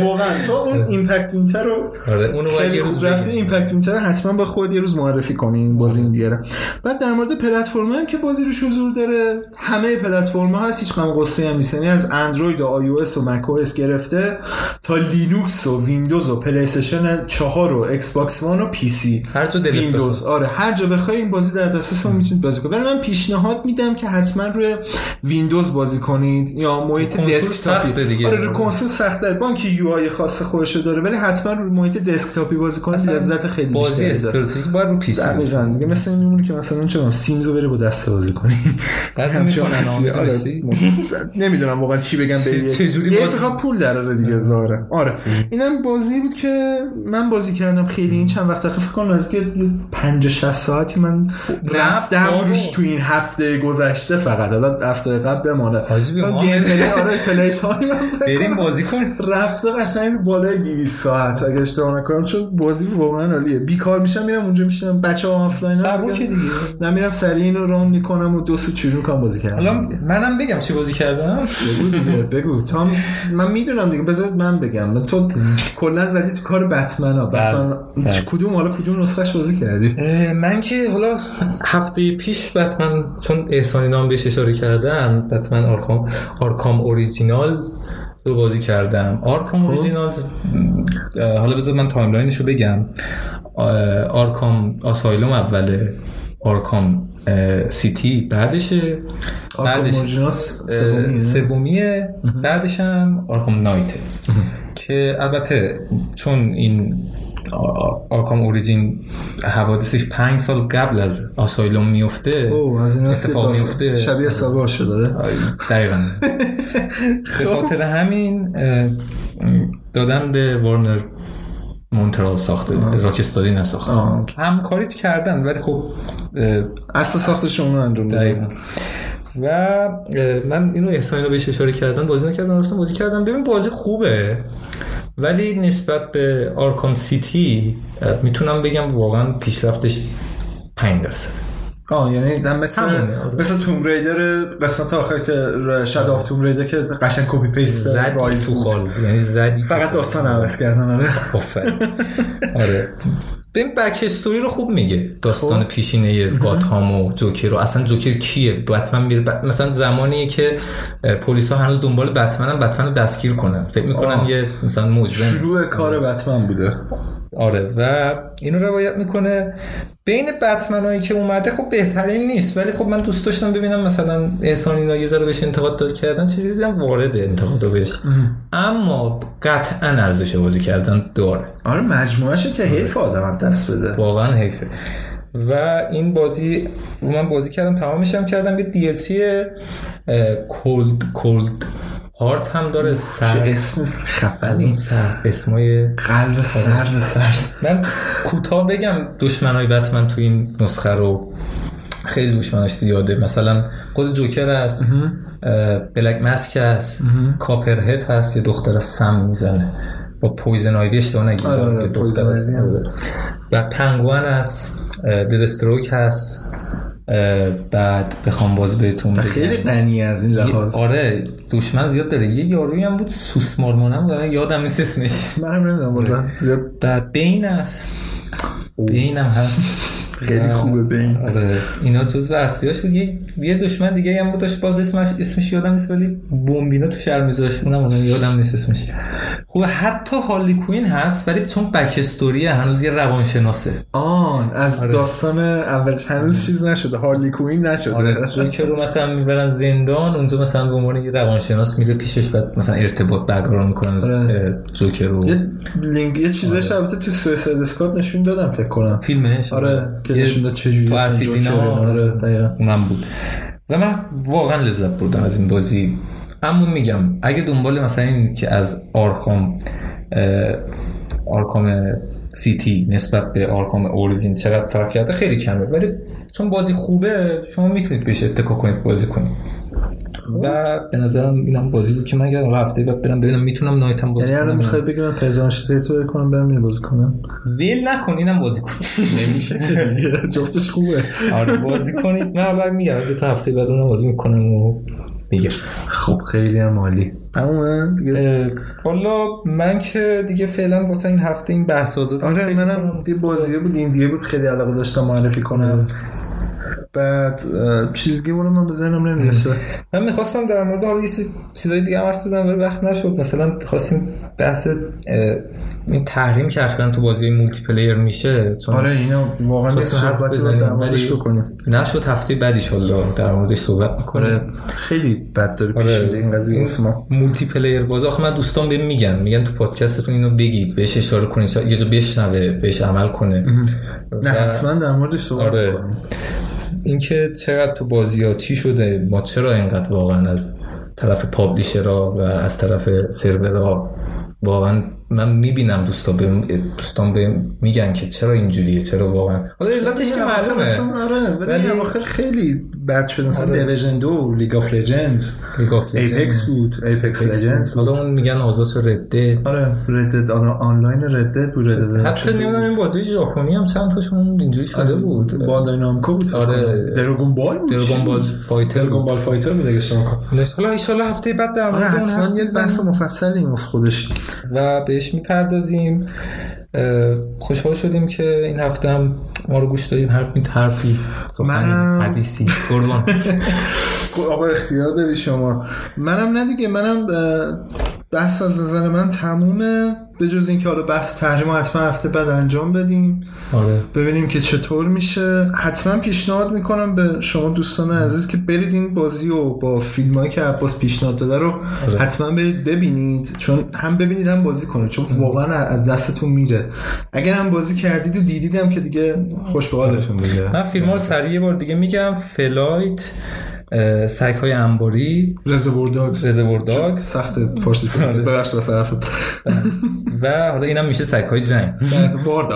واقعا. تو اون ایمپکت وینتر رو آره اونو یه روز بگیم. Impact Winter رو حتما با خود یه روز معرفی کنین بازی indie ه رو بعد در مورد پلتفرم هم که بازی روش حضور داره همه پلتفرم ها هست هیچ غم و غصه هم نیست. یعنی از اندروید و آی او اس و مک او اس گرفته تا لینوکس و ویندوز و پلی استیشن 4 و Xbox One و PC هر جا دلت ویندوز آره هر جا بخوای این بازی در دسترس می‌تونید بازی کنید ولی من پیشنهاد میدم که حتما روی ویندوز بازی کنید یا محیط desktop ی. دیگه. آره رو کنسول سخته. بانک UI خاص خودشو داره ولی حتما روی محیط desktop ی بازی کنید لذت خیلی بازی داره. استراتژیک باید رو PC دقیقاً دیگه مثل این میمونه که مثلا چه Sims و بری با دست بازی کنی. آره. نمی‌دونم واقعا چی بگم به چه- جوری یه بازی- اتفاق پول دراره دیگه ظاهره آره. اینم بازی بود که من بازی کردم خیلی این چند وقت فکر کنم نزدیک 50 60 ساعتی من رفتم بارو. روش تو این هفته گذشته فقط. حالا هفته قبل بمانه. game. play آره playtime بریم بازی کنیم. رفته قشنگ بالای 200 ساعت اگه اشتباه نکنم چون بازی واقعا عالیه. بیکار میشم میرم اونجا میشینم. بچه ها آفلاین سبکه دیگه. من میرم سریع اینو run می‌کنم و دو سو چجور می‌کنم بازی کردم حالا منم بگم چی بازی کردم. بگو دیگه بگو. تو هم من می‌دونم دیگه. بذار من بگم. من تو کلا زدی تو کار بتمن ها بتمن بله. کدوم؟ حالا کدوم نسخهش بازی کردی؟ من که حالا هفته پیش بتمن چون احسانی نام بهش اشاره کردم بتمن Arkham Arkham اوریجینال رو بازی کردم. Arkham اوریجینال اه، حالا بذار من timeline ش رو بگم Arkham Asylum اوله Arkham City بعدشه. بعدش سومیه. بعدش هم Arkham Knight ه که البته چون این Arkham Origins حوادثش پنج سال قبل از Asylum میفته اوه از این اتفاق میفته. شبیه saga شده. دقیقا. به خاطر همین دادن به Warner Montréal ساخته Rocksteady نساخته آه، okay. همکاریت کردن ولی خب اصل ساختش اونو انجام دقیقا. دادن و من اینو احسانی رو بهش اشاره کردم بازی نکردم رفتم بازی کردم. ببین بازی خوبه. ولی نسبت به Arkham City می‌تونم بگم واقعا پیشرفتش 5 درصد آه یعنی مثل آره. مثل Tomb Raider قسمت آخر که Shadow of the Tomb Raider که قشنگ copy paste زدی Rise تو. خال یعنی زدی فقط. داستان عوض کردن آره آفرین آره ببین backstory رو خوب میگه. داستان پیشینه گاتهام و جوکر رو. اصلا جوکر کیه؟ بتمن میره ب- مثلا زمانیه که پلیس ها هنوز دنبال بتمن هم بتمن رو دستگیر کنن. فکر می‌کنن آه. یه مثلا مجرم شروع کار بتمن بوده. آره و اینو روایت می‌کنه. بین بتمن هایی که اومده خب بهترین نیست ولی خب من دوست داشتم ببینم مثلا احسان اینا یه ذره بهش انتقاد داد کردن چه چیزی هم وارد انتقاد رو بهش. اما قطعا ارزش بازی کردن داره. آره مجموعهشو که حیف آدم دست بده. واقعا حیفه. و این بازی من بازی کردم تمامش هم کردم. یه DLC کولد کولد. هارت هم داره سر. اسم از اون خفنی سر. اسمای قلب سرد سرد من کوتاه بگم دشمنای بتمن تو این نسخه رو خیلی دشمناش زیاده. مثلا خود جوکر هست اه، بلک مسک هست کاپرهد هست یه دختر سم می‌زنه. با پویزن آیوی اشتباه نگیرم آره، آره، دختر. آره. و پنگوان هست ددستروک هست. بعد بخوام باز بهتون بگم. خیلی غنی از این لحاظ. آره دشمن زیاد داره. یه یارویی هم بود سوسمارمانم بود. یادم نیست اسمش. منم نمی‌دونم والا زیاد بعد بین است. بین هم هست. خیلی خوبه بین. آره. اینا جزو اصلیاش بود. یه یه دشمن دیگه هم بود داشت باز اسمش اسمش یادم نیست ولی بمبینا تو شهر میذاشت. اونم یادم نیست اسمش. خوبه حتی هالی کوین هست ولی چون بک استوری هنوز یه روانشناسه. آن از داستان اولش هنوز چیز نشده هارلی کوین نشده. آره جوکر رو مثلا می‌برن زندان اونجا مثلا به عنوان یه روانشناس میره پیشش بعد مثلا ارتباط برقرار می‌کنن آره. جوکر رو یه لینک یه چیزش البته تو سویساید اسکات نشون دادم فکر کنم. فیلمش؟ آره که یه- نشون داد اسیدینا جوکره. آره. اونم بود. و من واقعا لذت بردم از این بازی. اما میگم اگه دنبال مثلا این که از Arkham Arkham City نسبت به Arkham Origin چقدر فرق کرده خیلی کمه. ولی چون بازی خوبه شما می‌تونید بهش اتکا کنید بازی کنید. و به نظرم اینم بازی بود که من کردم هفته بعد برم ببینم می‌تونم Knight هم بازی یعنی الان کنم. می‌خوای بگی من Prison Architect کنم برم اینو بازی کنم؟ ویل نکن اینم بازی کن. نمیشه. که دیگه جفتش خوبه. آره بازی کنید. من بعد میگم تا هفته بعد اونم بازی می‌کنم و میگم خب خیلی هم عالی. دیگه والا من که دیگه فعلا واسه این هفته این بحث آزاد آره منم دی بازیه بود ایندیه بود خیلی علاقه داشتم معرفی کنم. بعد اه، چیز دیگه من به ذهنم نمی‌رسه. من می‌خواستم در مورد حالا چیزای دیگه هم حرف بزنم ولی وقت نشد. مثلا خواستیم بحث این تحریم که اخیراً تو بازی multiplayer میشه چون آره اینا واقعا موردش ولی بکنیم. نشد هفته بعد ایشالله در موردش صحبت می‌کنیم. آره خیلی بد داره پیش میره این قضیه واسه ما. multiplayer باز. آخه من دوستان بهم میگن میگن تو پادکستتون اینو بگید بهش اشاره کنید یه جا بشنوه بهش عمل کنه. نه حتما در موردش صحبت آره. اینکه چقدر تو بازی ها چی شده ما چرا اینقدر واقعا از طرف پابلیشرها و از طرف سرورها واقعا من می‌بینم دوستا به دوستان به میگن که چرا اینجوریه چرا واقعا. حالا علتش که معلومه. آره ولی اواخر خیلی بد شد. مثلا آره. دیویژن دو لیگ آف لجندز لیگ آف ایپکس بود ایپکس لجندز حالا اون میگن آزاس و ردد آره ردد آنلاین ردد بود ردد حتی نمی‌دونم این بازی ژاپنی هم چند تاشون اینجوری شده بود. باندای نامکو بود آره. دراگون بال بود. دراگون بال؟ فایتر دراگون. بال فایتر بود. اگه نکنم حالا ایشالله هفته بعد در مورد آره اون حتما یه. بحث مفصلی واسه خودش. و بهش می‌پردازیم. خوشحال شدیم که این هفته هم ما رو گوش دادیم. حرف این حرفی منم- حدیثی. قربان. خب آقا اختیار داری شما. منم نه دیگه منم بحث از نظر من تمومه. به جز اینکه حالا بحث تحریم حتما هفته بعد انجام بدیم. آره. ببینیم که چطور میشه. حتما پیشنهاد می‌کنم به شما دوستان عزیز که برید این بازی و با فیلم هایی که عباس پیشنهاد داده رو حتما برید ببینید. چون هم ببینید هم بازی کنید. چون واقعا از دستتون میره. اگر هم بازی کردید و دیدید هم که دیگه خوش به حالتون دیگه من فیلم ها رو سریع بار دیگه میگم. فلایت سگ های انباری. Reservoir Dogs Reservoir سخت فارسی ببخش واسه حرفت. و حالا اینم میشه سگ های جنگ War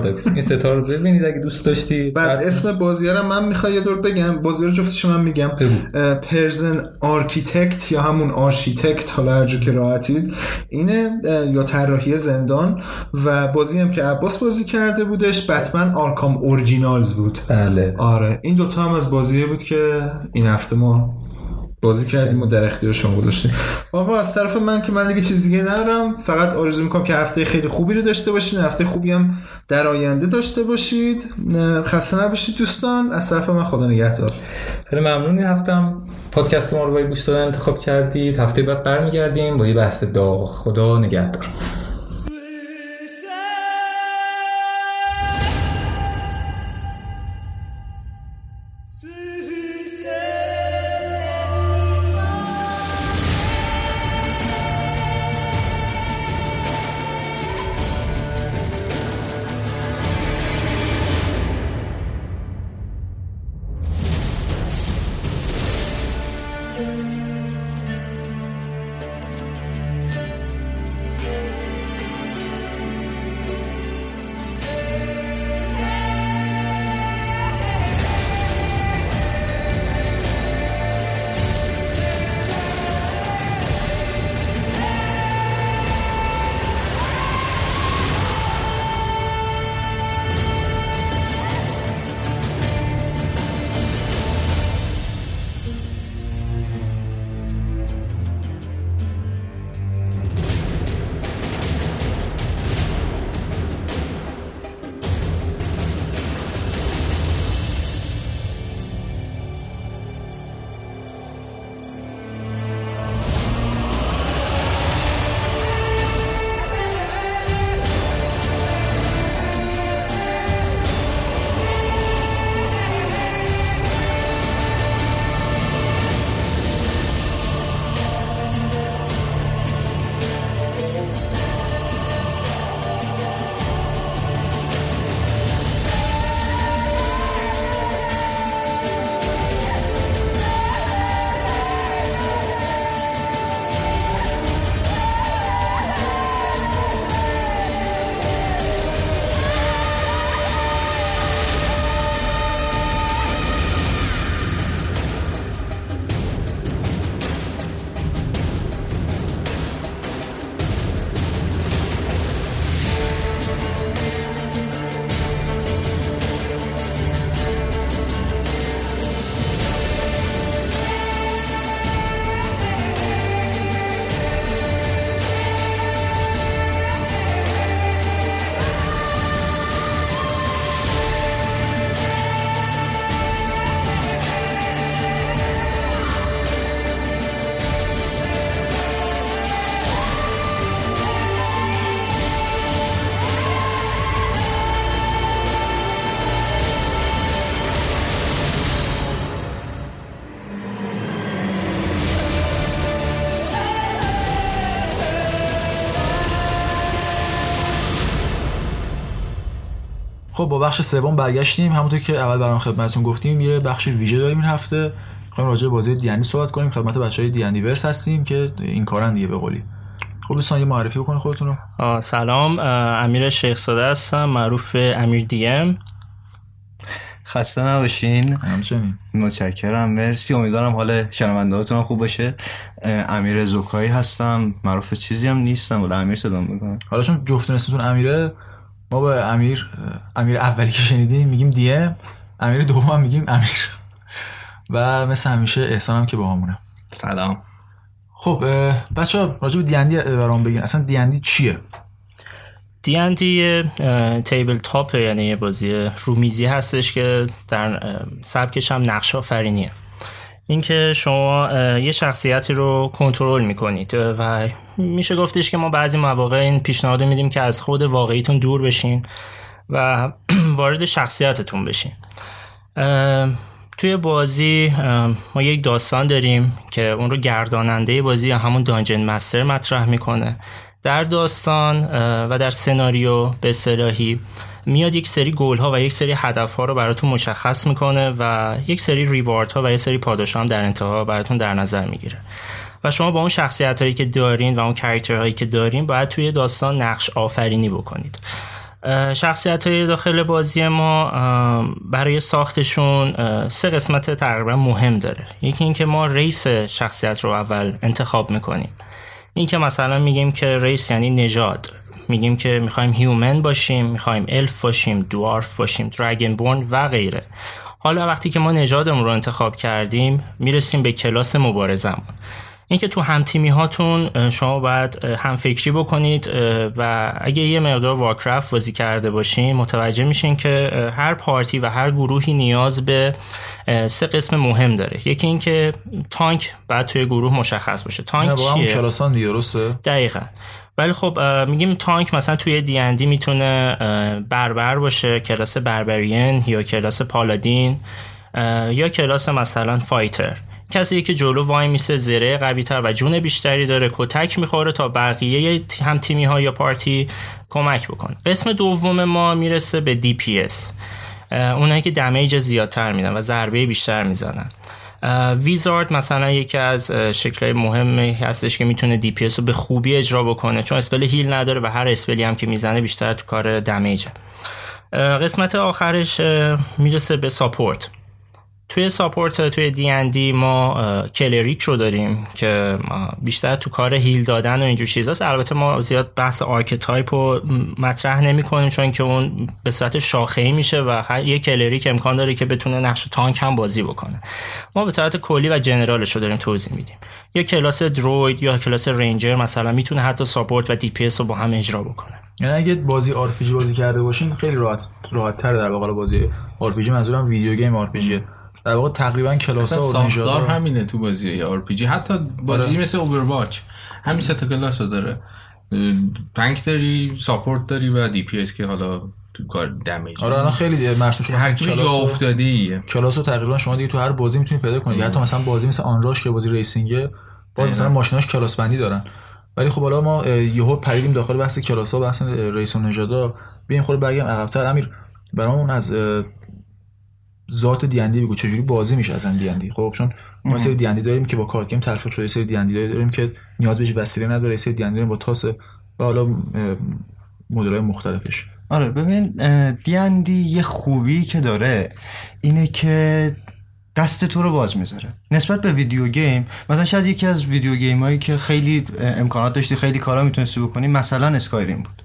Dogs این ستا رو ببینید اگه دوست داشتید بعد اسم بازی رو من می‌خوای یه دور بگم. بازی رو جفتش من میگم. Prison Architect یا همون آرشیتکت حالا هر جور که راحتید. اینه یا طراحی زندان. و بازی هم که عباس بازی کرده بودش Batman Arkham Originals بود. بله. آره. این دوتا هم از بازیه بود که این هفته ما بازی کردیم و در اختیار شما گذاشتیم آقا از طرف من که من دیگه چیز دیگه ندارم. فقط آرزو می‌کنم که هفته خیلی خوبی رو داشته باشین. هفته خوبی هم در آینده داشته باشید. خسته نباشید دوستان. از طرف من خدا نگهدار. خیلی ممنون. این هفته هم پادکست ما رو با گوش دادن انتخاب کردید. هفته بعد برمیگردیم با یه بحث داغ. خدا نگهدار. خب با بخش سوم برگشتیم. همونطور که اول برام خدمتتون گفتیم یه بخش ویژه داریم این هفته. می‌خوایم راجع به بازی دیانی صحبت کنیم. خدمت بچهای دیانی ورس هستیم که این کارن دیگه به قولی. خب دوستان یه معرفی بکنید خودتون رو. سلام. امیر شیخ ساده هستم معروف امیر دی ام خسته نباشین. همچنین. متشکرم. مرسی. امیدوارم حال شنوندهاتون خوب باشه. امیر زوکایی هستم. معروف چیزی هم نیستم. ولی امیر صدام می‌کنم حالا چون جفتون اسمتون امیره ما با امیر امیر اولی که شنیدیم میگیم دی ام امیر دوم میگیم امیر. و مثل همیشه احسانم که با همونه سلام. خب بچه ها راجع به دیندی برام بگین. اصلا دیندی چیه؟ دیندی تیبل تاپ یعنی یه بازی رومیزی هستش که در سبکش هم نقش آفرینیه. اینکه شما یه شخصیتی رو کنترل می‌کنید. و میشه گفتش که ما بعضی مواقع این پیشنهاد میدیم که از خود واقعیتون دور بشین و وارد شخصیتتون بشین. توی بازی ما یک داستان داریم که اون رو گرداننده بازی یا همون دانجن مستر مطرح می‌کنه. در داستان و در سناریو به صلاحی میاد یک سری گل ها و یک سری هدف ها رو براتون مشخص می‌کنه و یک سری ریوارد ها و یک سری پاداش هم در انتها براتون در نظر می‌گیره. و شما با اون شخصیت هایی که دارین و اون character هایی که دارین باید توی داستان نقش آفرینی بکنید. شخصیت های داخل بازی ما برای ساختشون سه قسمت تقریبا مهم داره. یکی اینکه ما race شخصیت رو اول انتخاب می‌کنیم. این که مثلا میگیم که race یعنی نژاد. میگیم که می‌خوایم human باشیم می‌خوایم الف باشیم dwarf باشیم dragonborn و غیره. حالا وقتی که ما نژادمون رو انتخاب کردیم می‌رسیم به کلاس مبارزمون. اینکه تو هم تیمی هاتون شما باید هم فکری بکنید و اگه یه مقدار وارکرافت بازی کرده باشین متوجه میشین که هر پارتی و هر گروهی نیاز به سه قسم مهم داره. یکی اینکه تانک بعد توی گروه مشخص باشه. تانک چیه؟ کلاسان دیگه درسته؟ دقیقا. ولی خب میگیم تانک مثلا توی دی اندی می‌تونه بربر باشه کلاس بربرین یا کلاس پالادین یا کلاس مثلا fighter. کسی که جلو وای میسه زره قوی تر و جون بیشتری داره کتک می‌خوره تا بقیه هم تیمی ها یا party کمک بکنه. قسمت دوم ما می‌رسه به DPS اونایی که damage زیادتر میدن و ضربه بیشتر می‌زنن. wizard مثلا یکی از شکلهای مهمی هستش که می‌تونه DPS رو به خوبی اجرا بکنه چون spell heal نداره و هر spell ی هم که می‌زنه بیشتر تو کار damage ه قسمت آخرش می‌رسه به support توی support توی D&D ما cleric رو داریم که بیشتر تو کار heal دادن و اینجور چیزاست البته ما زیاد بحث archetype رو مطرح نمی کنیم چون که اون به صورت شاخه ای میشه و یه cleric امکان داره که بتونه نقش tank هم بازی بکنه. ما به صورت کلی و general ش رو داریم توضیح میدیم. یا کلاس druid یا کلاس ranger مثلا می‌تونه حتی support و DPS رو با هم اجرا بکنه. یعنی اگه بازی RPG بازی کرده باشین خیلی راحت راحت تر در واقع بازی RPG منظورم video game RPG در واقع تقریبا کلاس ها ساختار همینه تو بازی RPG. حتی بازی آره. مثل Overwatch همین سه تا کلاس رو داره. tank داری support داری و DPS که حالا تو کار damage. آره الان خیلی مرسوم شده هر کی جا افتاده این سه کلاس رو تقریبا شما دیگه تو هر بازی می‌تونید پیدا کنید حتی مثلا بازی مثل Onrush که بازی racing ه باز مثلا ماشیناش کلاس بندی دارن. ولی خب حالا ما یهو پریدیم داخل بحث کلاس ها بحث race و نژادا بیاین خود بگم عقب‌تر. امیر برامون از ذات دیندی بگو چجوری بازی میشه اصلا دیندی خب چون ما سری دیندی داریم که با card game تلفیق شده سری دیندی داریم که نیاز بهش وسیله نداره سری دیندی داریم با تاس و حالا مدل‌های مختلفش. آره ببین دیندی یه خوبی که داره اینه که دست تو رو باز می‌ذاره. نسبت به video game مثلا شاید یکی از video game هایی که خیلی امکانات داشتی خیلی کارا می‌تونستی بکنی مثلا Skyrim بود.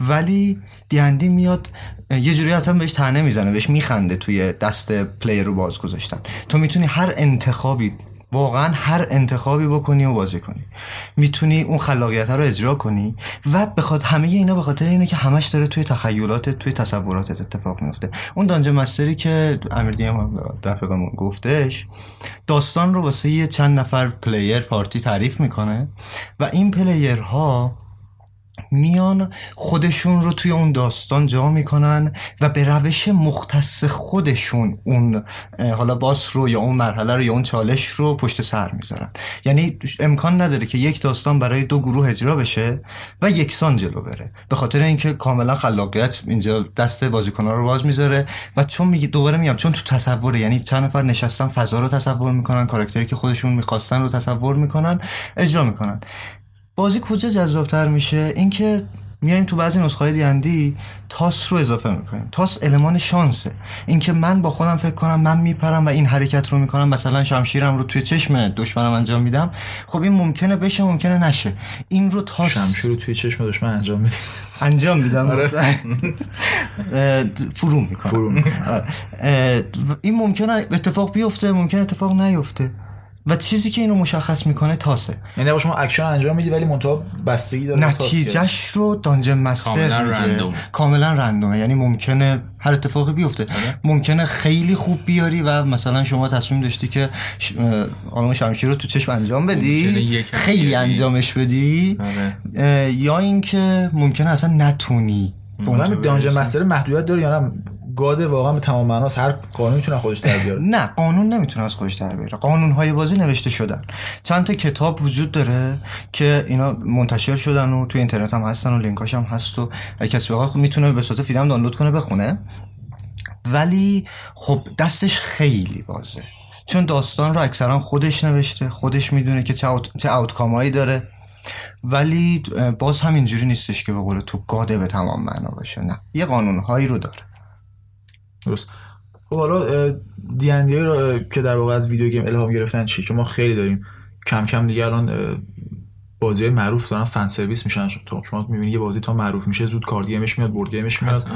ولی دیندی میاد یه جوری اصلا بهش طعنه می‌زنه بهش میخنده توی دست player رو باز گذاشتن. تو می‌تونی هر انتخابی واقعا هر انتخابی بکنی و بازی کنی. می‌تونی اون خلاقیت رو اجرا کنی و بخواد همه اینا به خاطر اینه که همش داره توی تخیلاتت توی تصوراتت اتفاق میفته اون dungeon master ی که امیر دیم رفیقمون گفتش داستان رو واسه یه چند نفر player party تعریف می‌کنه و این player ها میان خودشون رو توی اون داستان جا می‌کنن و به روش مختص خودشون اون حالا boss رو یا اون مرحله رو یا اون چالش رو پشت سر می‌ذارن. یعنی امکان نداره که یک داستان برای دو گروه اجرا بشه و یکسان جلو بره. به خاطر اینکه کاملا خلاقیت اینجا دست بازیکن‌ها رو باز می‌ذاره و چون میگه دوباره میگم چون تو تصوره یعنی چند نفر نشستن فضا رو تصور می‌کنن کاراکتری که خودشون می‌خواستن رو تصور می‌کنن اجرا می‌کنن. بازی کجا جذابتر میشه؟ اینکه میایم تو بعضی نسخه های دیندی تاس رو اضافه می‌کنیم. تاس المان شانسه. اینکه من با خودم فکر کنم من میپرم و این حرکت رو می‌کنم مثلا شمشیرم رو توی چشم دشمنم انجام میدم خب این ممکنه بشه ممکنه نشه. این رو تاس شمشیر رو توی چشم دشمن انجام میدی. انجام میدم. آره. فرو می‌کنم. این ممکنه اتفاق بیفته ممکنه اتفاق نیفته. و چیزی که اینو مشخص می‌کنه تاسه یعنی شما اکشن انجام میدی ولی منتها بستگی داره نتیجهش رو dungeon master کاملا میگه. random. کاملا random ه یعنی ممکنه هر اتفاقی بیفته ممکنه خیلی خوب بیاری و مثلا شما تصمیم داشتی که ش... آلمان شمشیر رو تو چشم انجام بدی خیلی بیاری. انجامش بدی آره. یا اینکه ممکنه اصلا نتونی دانجن. مستر محدودیت داره یا نه گاده واقعا به تمام معناست. هر قانون می‌تونه خودش در بیاره. نه قانون نمی‌تونه از خودش در بیاره. قانون های بازی نوشته شدن. چند تا کتاب وجود داره که اینا منتشر شدن و تو اینترنت هم هستن و لینکاش هم هست و کسی بخواد خب می‌تونه به صورت فیلم دانلود کنه بخونه. ولی خب دستش خیلی بازه. چون داستان رو اکثرا خودش نوشته خودش می‌دونه که چه, اوت... چه اوتکامایی داره. ولی باز هم اینجوری نیستش که به قول تو God ه به تمام معنا باشه. نه یه قانونهایی رو داره. درست. خب حالا دی اه، که در واقع از video game الهام گرفتن چی؟ چون ما خیلی داریم کم کم دیگه الان بازی های معروف دارن fan service میشن تو شما می‌بینی یه بازی تا معروف میشه زود card game ش میاد board game ش میاد.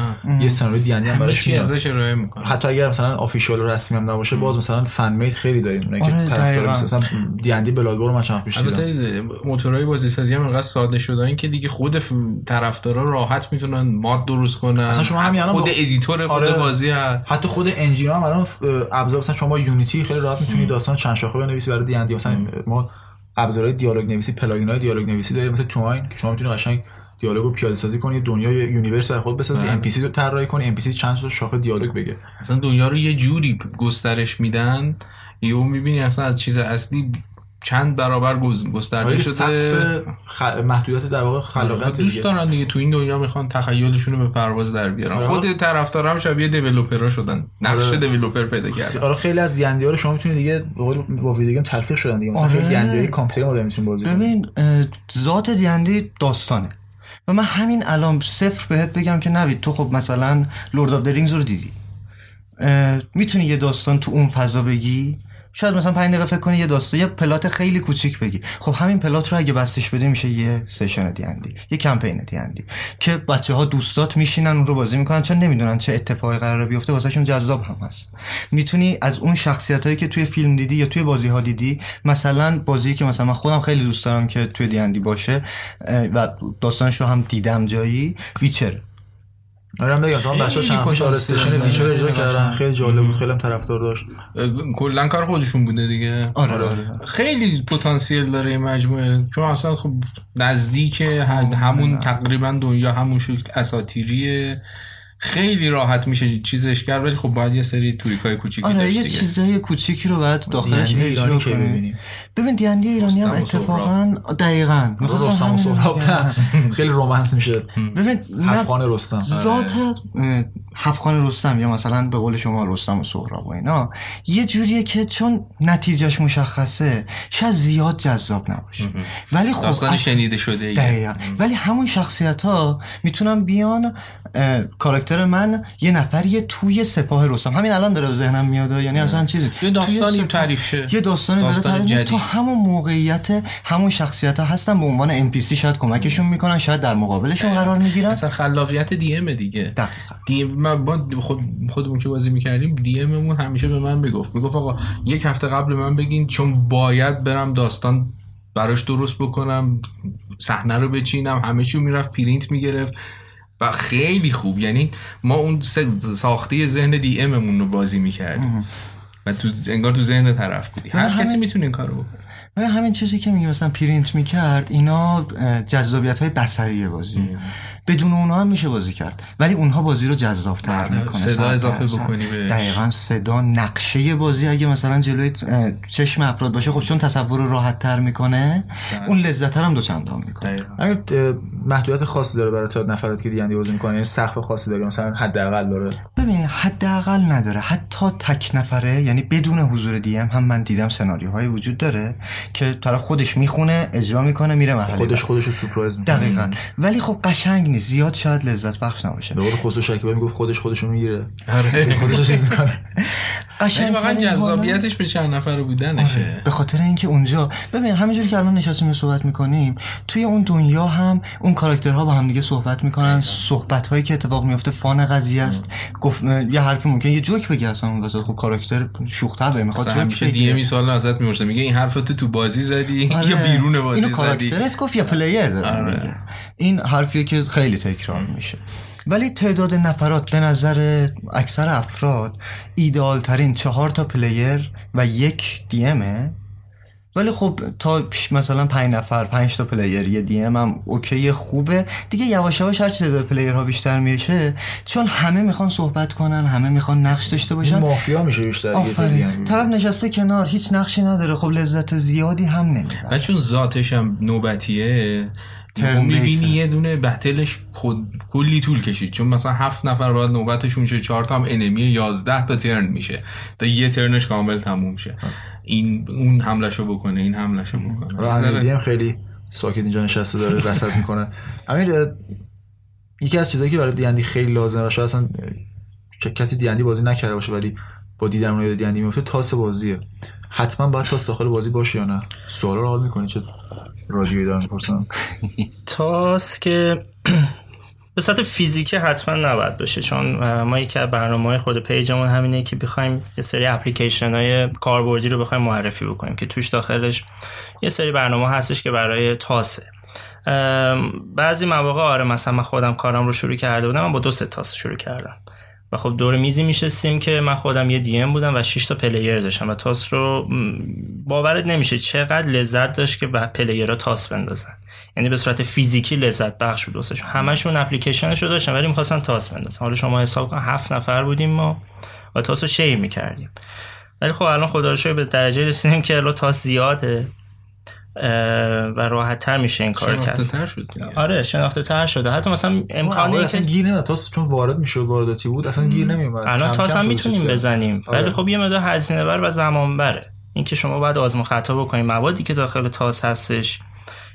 یه سناریو D&D هم همه براش میاد. ازش ارائه می‌کنه حتی اگر مثلا official و رسمی هم نباشه باز مثلا fan made خیلی داریم. اونایی که آره، طرفدار. مثلا D&D Bloodborne من چند پیش دیدم. البته موتورهای بازی سازی هم انقدر ساده شدن که دیگه خود ف- طرفدارا راحت می‌تونن mod درست کنن. اصلا شما همین الان خود editor خود آره. بازی هست. حتی خود engine هم الان ابزار مثلا شما Unity خیلی راحت می‌تونی داستان چند شاخه بنویسی برای دی ان دی مثلا ما ابزارهای دیالوگ نویسی plugin های دیالوگ نویسی داریم. مثل Twine که شما می‌تونی قشنگ دیالوگ رو پیاده سازی کنی دنیای universe برای خود بسازی NPC رو طراحی کنی NPC چند تا شاخه دیالوگ بگه. اصلا دنیا رو یه جوری گسترش میدن یهو می‌بینی اصلا از چیز اصلی چند برابر گسترده آره شده؟ سقف خ... محدودیت در واقع خلاقیت دوست. دارن دیگه تو این دنیا می‌خوان تخیلشون رو به پرواز در بیارن. آره. خود طرفدارا هم شبیه دیولپرها شدن. نقش آره. دیولپر پیدا کردن. آره خیلی از دی ان دی ها رو شما می‌تونید دیگه به قول با ویدیو گیم تلفیق شدن دیگه. مثلا آره. دی کامپیوتری ما داریم می‌تونیم بازی ببین ذات دیندی داستانه. و من همین الان صفر بهت بگم که نوید تو خب مثلا Lord of Rings رو دیدی. می‌تونی یه داستان تو اون فضا بگی؟ شاید مثلا پنج دقیقه فکر کنی یه داستان یه plot خیلی کوچیک بگی. خب همین plot رو اگه بستش بده میشه یه session D&D یه کمپین دیندی که بچه ها دوستات میشینن اون رو بازی می‌کنن چون نمی‌دونن چه اتفاقی قراره بیفته واسهشون جذاب هم هست. می‌تونی از اون شخصیت هایی که توی فیلم دیدی یا توی بازی ها دیدی مثلا بازی که مثلا من خودم خیلی دوست دارم که توی دیندی باشه و داستانش رو هم دیدم جایی ویچر. آره من بگم بچه‌ها خیلی چند آره سشن داره. ویچر اجرا کردن. خیلی جالب بود خیلی هم طرفدار داشت. کلا کار خودشون بوده دیگه. آره آره. خیلی پتانسیل داره این مجموعه. چون اصلا خب نزدیک همون تقریبا دنیا همون شکل اساتیریه. خیلی راحت میشه چیزش کرد ولی خب باید یه سری توریکای کوچیکی آره داشت یه دیگه. چیزای کوچیکی رو باید داخلش دی اجرا ایرانی که کنی. ببینیم ببین دیندی ایرانی هم اتفاقا دقیقا. می‌خواستم رستم و خیلی رومنس میشه. ببین نه افغان رستم. ذات اه، هفخان رستم یا مثلا به قول شما رستم و سهراب و اینا یه جوریه که چون نتیجهش مشخصه شاید زیاد جذاب نباشه. ولی خب از- شنیده شده. دقیقا. ولی همون شخصیت ها می‌تونن بیان کاراکتر من یه نفریه توی سپاه رستم. همین الان داره به ذهنم میاد یعنی اصلا چیزی. یه داستانی سپاه- تعریف شه. یه داستانی داره داستان. جدید. تو همون موقعیت همون شخصیت ها هستن به عنوان NPC شاید کمکشون می‌کنن شاید در مقابلشون قرار می‌گیرن. اصلا خلاقیت دی ام دیگه. دقیقا. DM من با خود خودمون که بازی می‌کردیم DM مون همیشه به من می‌گفت. می‌گفت آقا یک هفته قبل من بگین چون باید برم داستان براش درست بکنم صحنه رو بچینم همه چی می‌رفت پرینت می‌گرفت و خیلی خوب. یعنی ما اون ساخته ذهن DM مون رو بازی می‌کردیم. و تو انگار تو ذهن طرف بودی. هر همین- کسی می‌تونه این کارو بکنه. همین چیزی که میگه مثلا پرینت می‌کرد اینا جذابیت های بصری بازی بدون اونها هم میشه بازی کرد ولی اونها بازی رو جذاب تر بله، می‌کنه صدا اضافه بکنی بهش. دقیقا صدا نقشه بازی اگه مثلا جلوی چشم افراد باشه خب چون تصور رو راحت تر می‌کنه بله. اون لذت هم دو چندان می‌کنه دقیقاً. اه، محدودیت خاصی داره برای تعداد نفراتی که دیندی بازی می‌کنه یعنی سقف خاصی داره مثلا حداقل داره ببین حداقل نداره حتی تک نفره یعنی بدون حضور دی ام هم من دیدم سناریوهایی وجود داره که طرف خودش می‌خونه اجرا می‌کنه میره محل خودش. خودش رو سورپرایز می‌کنه دقیقا ولی خب قشنگ زیاد شاید لذت بخش نباشه. قول خسرو شکیبایی می‌گفت خودش خودشو می‌گیره. آره. خودش چیز می‌کنه. قشنگ واقعا جذابیتش به چند نفر بودنشه. به خاطر اینکه اونجا ببین همینجوری که الان نشستیم و صحبت می‌کنیم توی اون دنیا هم اون کاراکترها با هم دیگه صحبت می‌کنن. صحبت هایی که اتفاق میفته فان قضیه است. گفت یه حرفی ممکن یه جوک بگه اصلا اون وسط خب کاراکتر شوخ طبعه می‌خواد جوک بگه. دیه می سوال ازت می‌پرسه. میگه این حرفتو تو بازی زدی؟ آره. یا بیرون بازی اینو زدی؟ کاراکترت گفت یا player؟ آره. این حرفیه که خیلی تکرار میشه. ولی تعداد نفرات به نظر اکثر افراد ایدئال ترین چهار تا player و یک DM ه ولی خب تا پیش مثلا پنج نفر پنج تا player یه DM هم OK خوبه. دیگه یواش یواش هر چی تعداد player ها بیشتر میشه چون همه می‌خوان صحبت کنن همه می‌خوان نقش داشته باشن. مافیا میشه بیشتر آفرین. طرف نشسته کنار هیچ نقشی نداره. خب لذت زیادی هم نمی‌بره. و چون ذاتش هم نوبتیه ترن می‌بینی. یه دونه بتلش خود کلی طول کشید. چون مثلا هفت نفر باید نوبتشون میشه چهار تا هم انمی یازده تا ترن میشه. تا یه ترنش کامل تموم شه. این اون حملشو بکنه این حملشو بکنه. هم خیلی ساکت اینجا نشسته داره رصد می‌کنه. امیر یکی از چیزایی که برای دیندی خیلی لازمه و شاید اصلا کسی دیندی بازی نکرده باشه ولی با دیدن اون یاد دیندی میفته تاس بازیه. حتما باید تاس داخل بازی باشه یا نه؟ سوالا رو حال می‌کنی؟ چه رادیویی دارم می‌پرسن تاس که به صورت فیزیکی حتما نباید باشه چون ما یکی از برنامه های خود پیجمون همینه که بخوایم یه سری اپلیکیشن های کاربردی رو بخوایم معرفی بکنیم که توش داخلش یه سری برنامه هستش که برای تاسه. بعضی مواقع آره مثلا من خودم کارم رو شروع کرده بودم من با دو سه تاس شروع کردم. و خب دور میزی میشستیم که من خودم یه DM بودم و 6 تا player داشتم و تاس رو باورت نمیشه چقدر لذت داشت که به player ها تاس بندازن. یعنی به صورت فیزیکی لذت بخش بود واسهشون. همشون اپلیکیشنش رو داشتن ولی می‌خواستن تاس بندازن. حالا شما حساب کن هفت نفر بودیم ما و تاس رو share می‌کردیم. ولی خب الان خدا رو به درجه رسیدیم که الان تاس زیاده. و راحت تر میشه این کار کرد. شناخته شد دیگه. آره شناخته تر شده. حتی مثلا امکانی اصلا که گیر نمیاد. تاس چون وارد میشه وارداتی بود اصلا گیر نمیومد. الان تاس هم می‌تونیم. بزنیم. آره. ولی خب یه مقدار هزینه بر و زمان بره اینکه شما باید آزمون خطا بکنید موادی که داخل تاس هستش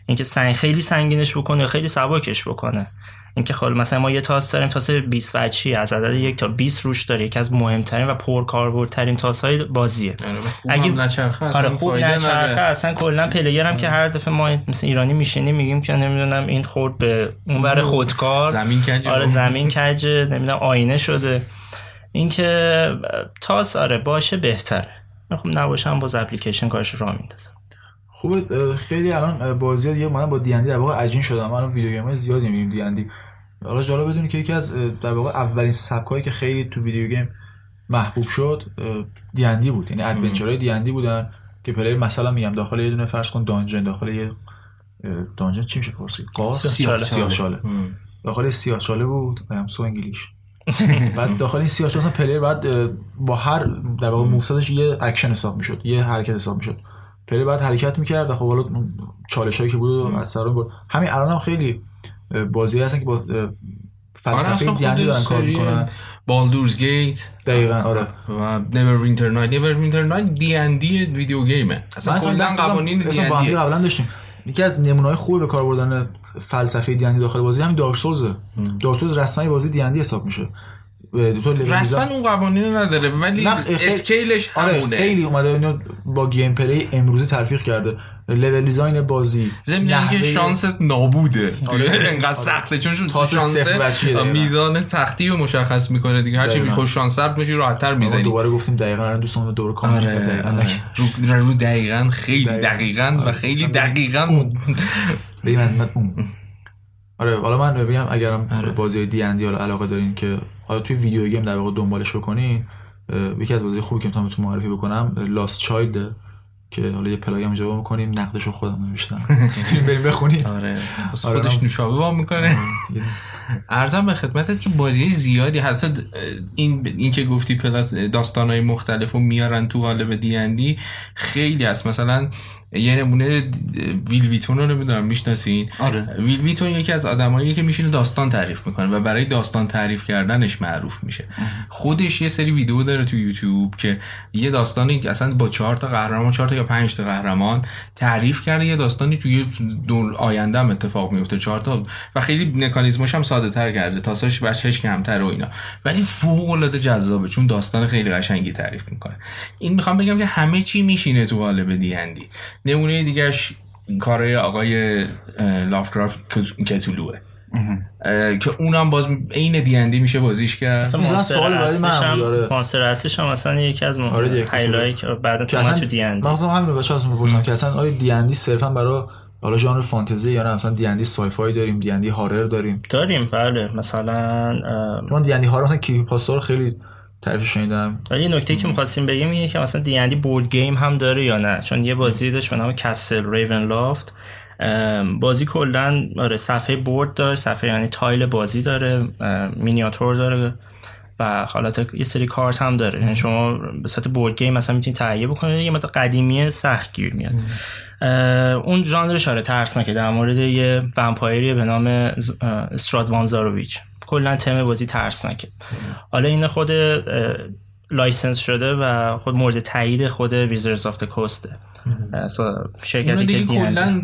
اینکه سنگ خیلی سنگینش بکنه یا خیلی سبکش بکنه. اینکه خب مثلا ما یه تاس داریم تاس 20 وجهی از عدد یک تا 20 روش داره. یکی از مهمترین و پرکاربردترین تاس های بازیه خوب اگه- نچرخه آره خوب نچرخه. اصلا کلا player هم که هر دفعه ما مثل ایرانی میشینیم میگیم که نمی‌دونم این خورد به اون ور خودکار. زمین کجه آره زمین کجه نمی‌دونم آینه شده. اینکه تاس آره باشه بهتره. خب نباشه هم باز اپلیکیشن کارش رو میندازه. خوبه خیلی الان بازی ها دیگه من با دیندی در واقع عجین شدم من الان video game زیادی می‌بینیم دیندی حالا جالب بدونی که یکی از در واقع اولین سبکایی که خیلی تو video game محبوب شد دیندی بود. یعنی adventure های D&D بودن که player مثلا میگم داخل یه دونه فرض کن dungeon داخل یه dungeon چی میشه پرسید قاس سیاه چاله داخل سیاه چاله بود I'm so English. بعد داخل این سیاه چاله مثلا player بعد با هر در واقع مووستش یه اکشن حساب می‌شد یه حرکت حساب می‌شد. player بعد حرکت می‌کرد و خب حالا چالش هایی که بود از سر بود همین الان هم خیلی بازی هستن که با آره فلسفه اصلا دیندی دارن کار می‌کنن. Baldur's Gate دقیقا آره. و Neverwinter Nights Neverwinter Nights D&D video game ه اصلا کلا قوانین D&D ان دیگه قبلا داشتیم. یکی از نمونه‌های خوبی به کار بردن فلسفه دیندی داخل بازی همین دارک سولز دارک سولز رسما بازی دیندی حساب میشه. دو تا لول رسما اون قوانین رو نداره ولی خیلی- اسکیلش آره همونه خیلی اومده اینو با گیم پلی امروزی تلفیق کرده لول دیزاین بازی ضمن اینکه نحوه- شانست نابوده آره. انقدر آره. سخته چون شون تاس شانس. میزان سختی رو مشخص می‌کنه دیگه هرچی دقیقاً. بیخوش شانس میشی راحت‌تر ما می‌زنی دوباره گفتیم دقیقاً دوستان رو دور کامل آره دقیقاً آره. رو, دقیقا خیلی دقیقاً. دقیقا و آره. خیلی دقیقا به اون. آره حالا من بگم اگرم آره. بازی دی ان دی حالا علاقه دارین که حالا توی ویدیو گیم در واقع دنبالش بکنین. یکی از بازی خوبی که می‌تونم بهتون معرفی بکنم لاست چایلد که حالا یه پلاگ هم جواب می‌کنیم نقدشو خودم نوشتم. می‌تونیم بریم بخونیم. آره. آره، خودش. نوشابه با می‌کنه. ارزم به خدمتت که بازی زیادی حتی این این که گفتی پلات داستانهای مختلف رو میارن تو قالب دی خیلی هست. مثلا یه نمونه ویل ویتون رو نمی‌دونم می‌شناسین؟ آره. ویل ویتون یکی از آدمایی که میشینه داستان تعریف می‌کنه و برای داستان تعریف کردنش معروف میشه. خودش یه سری ویدیو داره تو یوتیوب که یه داستانی اصلا با چهار تا قهرمان چهار تا یا پنج تا قهرمان تعریف کرده یه داستانی توی دور آینده هم اتفاق میفته چهار تا و خیلی مکانیزمش هم ساده تر کرده تاساش بچهش کمتر و اینا. ولی فوق العاده جذابه چون داستان خیلی قشنگی تعریف می‌کنه. این می‌خوام بگم که همه چی میشینه تو قالب D&D نمونه دیگهش کارهای آقای Lovecraft Cthulhu ئه که اونم باز عین دی ان دی میشه بازیش کرد. مثلا مثلا monster سوال برای من. monster اصلیش هم مثلا یکی از آره. highlight که بعدا تو اصلا تو D&D من خواستم همین بچه‌ها ازتون بپرسم که اصلا آیا دی ان دی صرفا برای حالا ژانر فانتزی یا نه؟ مثلا D&D sci-fi داریم D&D horror داریم؟ داریم بله. مثلا اه، چون D&D horror مثلا Curse of Strahd رو خیلی تعریف شنیدم. ولی یه نکته که می‌خواستیم بگیم اینه که مثلا D&D board game هم داره یا نه؟ چون یه بازی داشت به نام Castle Ravenloft بازی کلا آره صفحه board داره صفحه یعنی tile بازی داره مینیاتور داره و حالت یه سری کارت هم داره. یعنی شما به صورت board game مثلا می‌تونید تهیه بکنید یه مدت قدیمی سخت گیر میاد اون ژانرش آره ترسناکه در مورد یه vampire ی به نام Strahd von Zarovich کلا تم بازی ترسناکه حالا این خود license شده و خود مورد تایید خود Wizards of the Coast ه شرکتی که دیگه کلا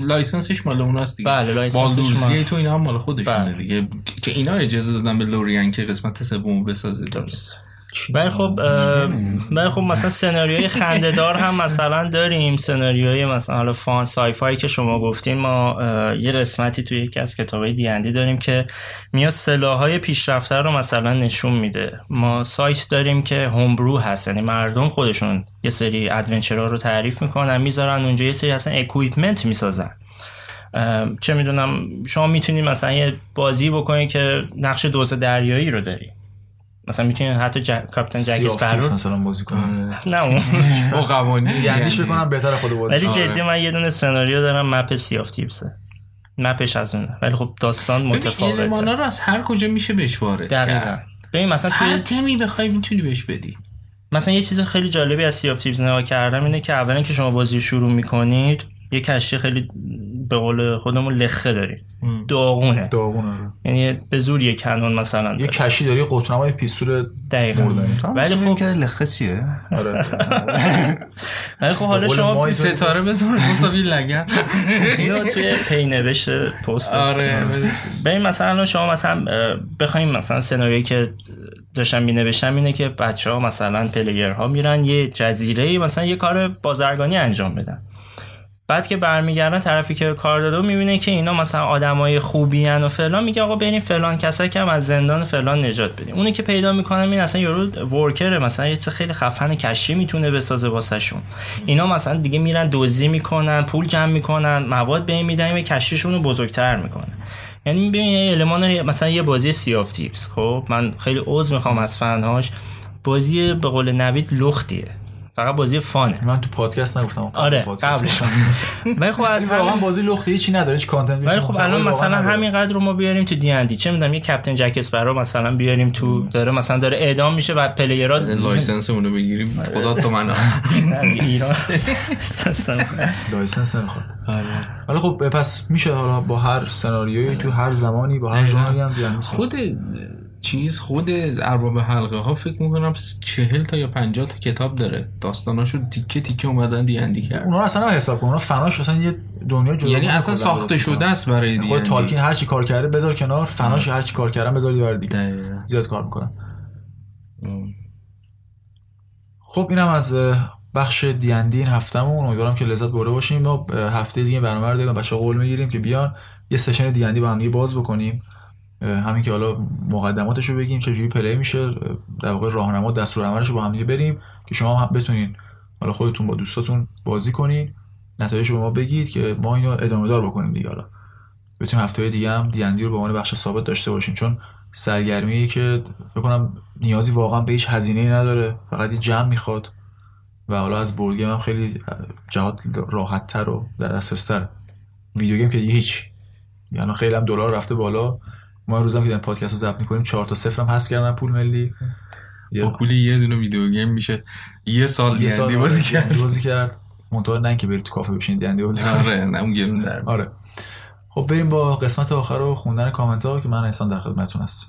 license ش مال اوناست دیگه. بله، license ش مال- Gate و اینا هم مال خودشونه بله. دیگه. که اینا اجازه دادن به Larian که قسمت سوم بسازه. درست. ولی خب ولی خب مثلا سناریوی خندهدار هم مثلا داریم. سناریوی مثلا حالا fun sci-fi که شما گفتین ما یه قسمتی توی یکی از کتابای دیندی داریم که میاد سلاحهای پیشرفته رو مثلا نشون میده. ما سایت داریم که homebrew هست یعنی مردم خودشون یه سری adventure ها رو تعریف می‌کنن می‌ذارن اونجا یه سری اصلا equipment می‌سازن. چه می‌دونم شما می‌تونید مثلا یه بازی بکنید که نقش دزد دریایی رو داری مثلا می‌تونید حتی جا... کاپیتان Jack Sea of Thieves Sparrow مثلا بازی کنم نه اون. با قوانین یعنیش. بکنم بهتر خود بازی ولی آره. جدی من یه دونه سناریو دارم map Sea of Thieves ه map ش از اونه. ولی خب داستان متفاوته. المانا رو از هر کجا میشه بهش وارد دقیقا. کرد. ببین مثلا توی هر تمی بخوای می‌تونی بهش بدی. مثلا یه چیز خیلی جالبی از Sea of Thieves نگاه کردم اینه که اولا که شما بازی شروع می‌کنید یه کشتی خیلی به قول خودمون لخه دارید داغونه. داغون آره. یعنی به زور یه cannon مثلا یه داره. کشتی داری قطرنما pistol دقیقا. ولی خب که لخه چیه؟ آره. ولی خب حالا شما ستاره بزن مساوی لگن اینو توی پی نوشت پست آره ببین مثلا شما مثلا بخوایم مثلا سناریویی که داشتم می نوشتم اینه که بچه ها مثلا player ها میرن یه جزیره مثلا یه کار بازرگانی انجام بدن. بعد که برمیگردن طرفی که کار داده می‌بینه که اینا مثلا آدمای خوبی هن و فلان میگه آقا بریم فلان کسایی که هم از زندان فلان نجات بدیم. اونی که پیدا می‌کنم این اصلا یارو ورکره مثلا یه چیز خیلی خفن کشی می‌تونه بسازه واسهشون. اینا مثلا دیگه میرن دزدی می‌کنن پول جمع می‌کنن مواد به میدن و کشیشون رو بزرگتر می‌کنن یعنی ببین یه المان مثلا یه بازی سی آف تیپس خب من خیلی عذر می‌خوام از فنهاش. بازی به قول نوید لختیه فقط بازی فانه. من تو پادکست نگفتم. قبل آره قبلش. ولی خب از واقعا همین- بازی لخته هیچی نداره هیچ کانتنت ولی خب الان مثلا همینقدر رو ما بیاریم تو دی اندی چه می‌دونم یه کپتن جک اسپرو مثلا بیاریم تو داره مثلا داره اعدام میشه و پلیرها لایسنس اونو بگیریم. خدا تو من ایران. لایسنس نمی‌خواد ولی خب پس میشه حالا با هر سناریویی تو هر زمانی با هر ژانری هم بیان. خود چیز خود ارباب حلقه ها فکر می‌کنم چهل تا یا پنجاه تا کتاب داره. داستاناشو تیکه تیکه اومدن دیندی کرد. اونا اصلا حساب کن. اونا فناش اصلا یه دنیا جدا یعنی اصلا ساخته شده است برای خود دی. تالکین هر چی کار کرده بذار کنار. فناش هر چی کار کردن بذار یه دیگه. زیاد کار می‌کنن. خب اینم از بخش دیندی این هفتهمون. امیدوارم که لذت برده باشیم. ما هفته دیگه برنامه رو داریم بچه‌ها قول می‌گیریم که بیان یه سشن دیندی با هم باز بکنیم. همین که حالا مقدماتش رو بگیم جوری پلی میشه در واقع راهنما دستور عملش رو با هم دیگه بریم که شما هم بتونین حالا خودتون با دوستاتون بازی کنین. نتایج رو ما بگید که ما اینو ادامه دار بکنیم دیگه حالا. بتونیم هفته دیگه هم دیندی رو به عنوان بخش ثابت داشته باشیم. چون سرگرمی که فکر کنم نیازی واقعا به هیچ هزینه نداره. فقط یه جمع می‌خواد و حالا از بورد هم خیلی جهات راحت تر و در دسترستر. ویدیو گیم که دیگه هیچ. یعنی خیلی هم دلار رفته بالا. ما روزم که پادکست رو ضبط می‌کنیم. 4 تا 0 هم حذف کردن پول ملی. با پول یه دونه ویدیو گیم میشه. یه سال یه سال بازی کرد. بازی کرد. منتها نه که برید تو کافه بشین دیندی بازی آره نه اون گرون در آره. خب بریم با قسمت آخر رو خوندن کامنت ها که من احسان در خدمتتون هستم.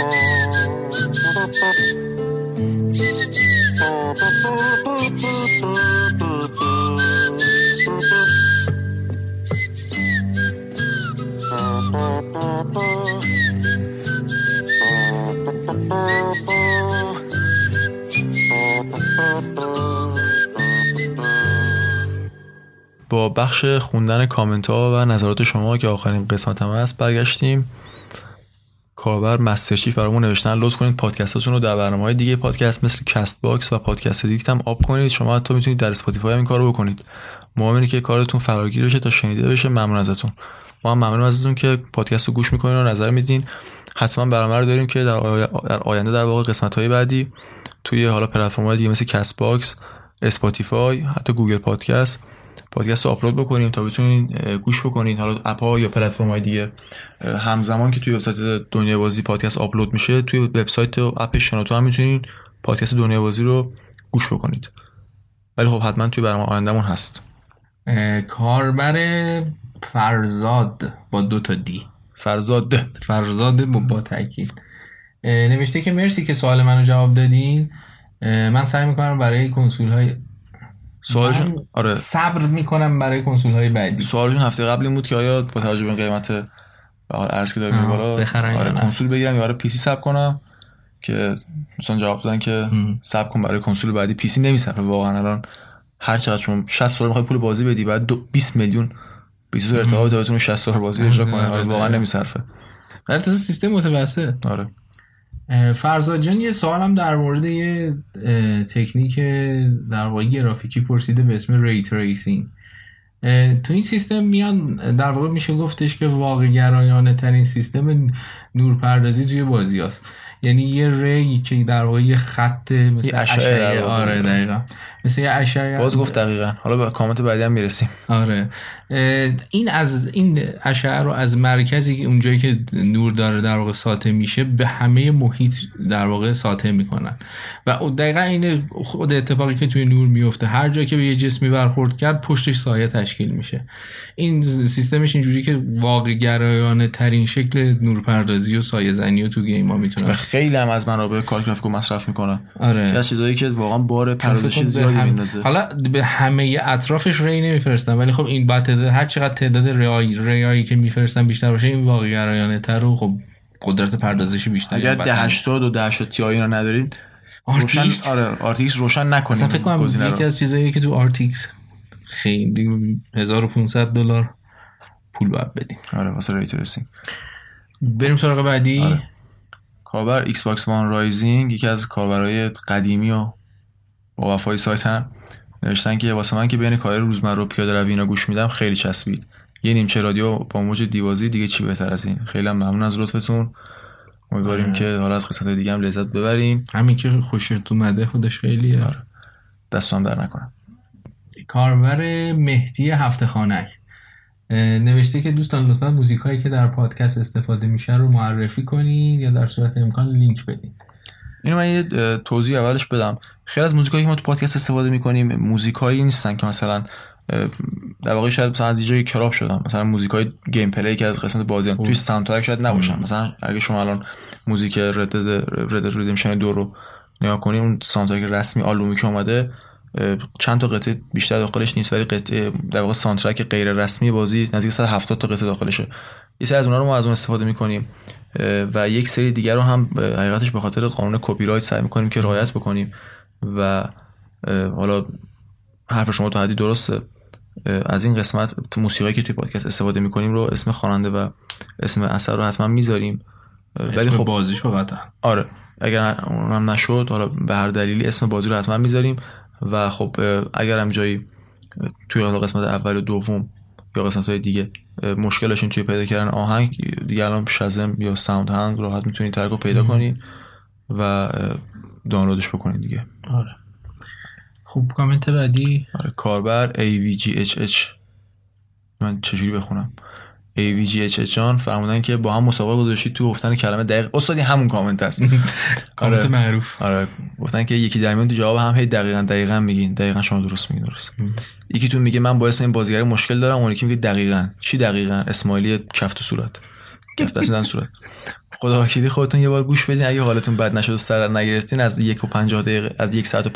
با بخش خوندن کامنت ها و نظرات شما که آخرین قسمت هم هست برگشتیم. کاربر Master Chief برامون نوشتن لطف کنید پادکستاتون رو در برنامه های دیگه پادکست مثل Castbox و Podcast Addict هم up کنید. شما حتی می‌تونید در Spotify هم این کارو بکنید. مهم که کارتون فراگیر بشه تا شنیده بشه. ممنون ازتون. ما هم ممنون ازتون که پادکست رو گوش می‌کنین و نظر میدین. حتما برنامه رو داریم که در, آینده در واقع قسمت های بعدی توی حالا پلتفرم دیگه مثل Castbox Spotify حتی Google Podcast پادکست رو آپلود بکنیم تا بتونید گوش بکنید حالا اپ یا پلتفرم های دیگه همزمان که توی وبسایت دنیا بازی پادکست آپلود میشه توی وبسایت و اپ شنوتو هم می‌تونید پادکست دنیا بازی رو گوش بکنید. ولی خب حتما توی برنامه آیندهمون هست. کاربر فرزاد با دو تا دی. فرزاد. فرزاد با, با تاکید. نوشته که مرسی که سوال منو جواب دادین. من سعی می‌کنم برای کنسول های سوالشون آره. صبر می‌کنم برای کنسول های بعدی سوالشون هفته قبل این بود که آیا با توجه به قیمت ارز که داریم بالا آره کنسول بگیرم یا آره پی سی ساب کنم؟ که مثلا جواب دادن که ساب کن برای کنسول بعدی پی سی نمیصرفه واقعا الان هر چقدر شما 60 دلار می‌خوای پول بازی بدی بعد 20 میلیون 20 ارتباط دادتون 60 دلار بازی اجرا کنه. آره واقعا نمیصرفه ولی سیستم متوسط. آره. فرزاد جان یه سوالم در مورد یه تکنیک در واقع گرافیکی پرسیده به اسم ری تریسینگ تو این سیستم میان در واقع میشه گفتش که واقع گرایانه ترین سیستم نورپردازی توی بازی هست. یعنی یه ری که در واقع یه خط مثل اشعه آره دقیقا. مثل یه اشعه. باز گفت دقیقا. حالا به کامنت بعدی هم می‌رسیم. آره. این از این اشعه رو از مرکزی که اونجایی که نور داره در واقع ساطع میشه به همه محیط در واقع ساطع می‌کنن. و دقیقا این خود اتفاقی که توی نور میفته هر جا که به یه جسمی برخورد کرد پشتش سایه تشکیل میشه. این سیستمش اینجوری که واقع گرایانه ترین شکل نورپردازی و سایه زنی و تو game ها می‌تونه. خیلی هم از منابع کار گرافیکو مصرف می‌کنه آره. از چیزایی که واقعا بار پردازشی زیادی هم... میندازه. حالا به همه اطرافش ray نمیفرستن ولی خب این بعد هر چقدر تعداد ray هایی ray هایی که میفرستن بیشتر باشه این واقع گرایانه تر و خب قدرت پردازشی بیشتر اگر ده 80 و ده 80 Ti رو ندارید RTX؟ آره RTX روشن نکنید فکر کنم یکی از چیزایی که تو RTX خیلی 1500 دلار پول باید بدین. آره واسه ray tracing بریم سراغ بعدی. آره. کاربر X Box One Rising یکی از کاربرای قدیمی و با وفای سایت هم. نوشتن که واسه من که بین کار روزمره و پیاده روی اینا گوش میدم خیلی چسبید. یه نیمچه رادیو با موج دنیای بازی دیگه چی بهتر از این؟ خیلی ممنون از لطفتون. امیدواریم که حالا از قسمت دیگه هم لذت ببریم همین که خوشت اومده خودش خیلی آره. دستتم درد نکنه کاربر مهدی هفته خانک نوشته که دوستان لطفا موزیک هایی که در پادکست استفاده میشن رو معرفی کنین یا در صورت امکان لینک بدین. اینو من یه توضیح اولش بدم. خیلی از موزیکایی که ما تو پادکست استفاده می‌کنیم موزیکایی نیستن که مثلا در واقع شاید مثلا از جای crop شدن. مثلا موزیک های gameplay که از قسمت بازی توی sound شاید نباشن. مثلا اگه شما الان موزیک رد Red Dead Redemption دو رو نگاه کنیم اون sound رسمی آلبومی که اومده چند تا قطعه بیشتر داخلش نیست ولی قطعه در واقع soundtrack غیر رسمی بازی نزدیک 170 تا قطعه داخلشه. یه سری از اونها رو ما از اون استفاده می‌کنیم و یک سری دیگر رو هم حقیقتش به خاطر قانون کپی رایت سعی می‌کنیم که رعایت بکنیم. و حالا حرف شما تا حدی درسته. از این قسمت موسیقی که توی پادکست استفاده می‌کنیم رو اسم خواننده و اسم اثر رو حتما می‌ذاریم. ولی خب بازیشو قطعا. آره اگر اونم نشد حالا به هر دلیلی اسم بازی رو حتما می‌ذاریم. و خب اگر هم جایی توی حالا قسمت اول و دوم یا قسمت های دیگه مشکلشون توی پیدا کردن آهنگ دیگه الان شزم یا ساوند هنگ راحت می‌تونید ترک رو پیدا کنید و دانلودش بکنید دیگه. آره. خوب کامنت بعدی؟ آره کاربر AVGHH من چجوری بخونم؟ AVGHH جان فرمودن که با هم مسابقه گذاشتید تو گفتن کلمه دقیق. استادی همون کامنت هست کامنت آره. معروف. آره. گفتن که یکی در میون تو جواب هم هی دقیقا دقیقا میگین. دقیقا شما درست میگین درست. یکی تو میگه من با اسم این بازیگر مشکل دارم. اون یکی میگه دقیقا. چی دقیقا؟ اسماعیلی کفت و صورت. کفت دست صورت. خدا وکیلی خودتون یه بار گوش بدین. اگه حالتون بد نشد و سر نگرفتین از یک و پنجاه دقیقه از یک ساعت و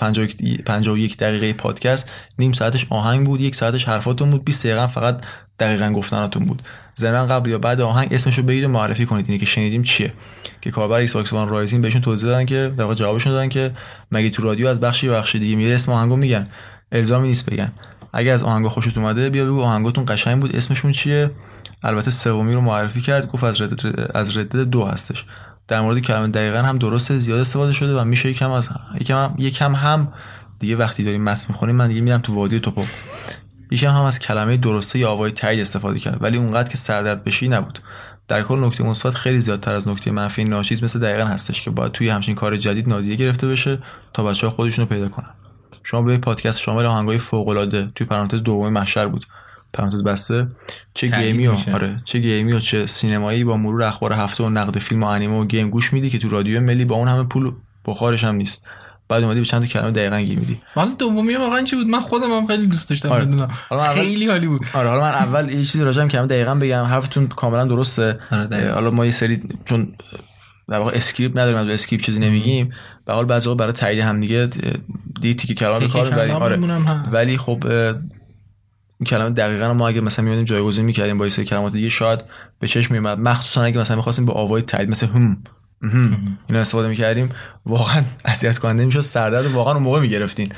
پنجاه و یک دقیقه پادکست نیم ساعتش آهنگ بود یک ساعتش حرفاتون بود 20 دقیقه فقط دقیقا گفتناتون بود. زنان قبل یا بعد آهنگ اسمشو بگید معرفی کنید اینی که شنیدیم چیه. که کاربر Xbox One رایزین بهشون توضیح دادن که در واقع جوابشون دادن که مگه تو رادیو از بخشی بخش دیگه میره اسم آهنگو میگن. الزامی نیست بگن. اگه از آهنگو خوشت اومده بیا بگو آهنگاتون قشنگ بود اسمشون چیه؟ البته سومی رو معرفی کرد گفت از Red Dead از Red Dead دو هستش. در مورد کلمه دقیقا هم درست زیاد استفاده شده و میشه یکم از یکم هم, یکم هم دیگه وقتی داریم متن می‌خونیم من دیگه میرم تو وادی توپو. یکم هم از کلمه درسته یا آوای تایید استفاده کرد ولی اونقدر که سردرد بشی نبود. در کل نکته مثبت خیلی زیادتر از نکته منفی ناچیز مثل دقیقا هستش که باید توی همچین کار جدید نادیده گرفته بشه تا بچه ها خودشونو پیدا کنن. شما به پادکست شامل آهنگای فوق العاده توی پرانتز دوم محشر بود. پرانتز بسته. چه game ی و آره. چه game ی و چه سینمایی با مرور اخبار هفته و نقد فیلم و انیمه و game گوش میدی که تو رادیو ملی با اون همه پول بخارش هم نیست. بعد اومدی به چند تا کلمه دقیقا گیر میدی. من دومی واقعا چی بود؟ من خودم هم خیلی دوست داشتم آره. بدونم خیلی عالی بود. آره حالا من اول یه چیزی راجعم کلمه دقیقا بگم. حرفتون کاملا درسته. آره حالا ما یه سری چون در واقع script نداریم از script چیزی نمیگیم. به حال بعضی برای تایید هم دیگه دی تیک کلام کار می‌بریم آره. ولی خب این کلمه دقیقا ما اگه مثلا میادیم جایگزین می‌کردیم با سری کلمات دیگه شاید به چشم میومد مخصوصا اگه مثلا می‌خواستیم با آوای تایید مثل هم اینا استفاده می‌کردیم واقعا اذیت کننده می‌شد. سردرد واقعا اون موقع می‌گرفتین.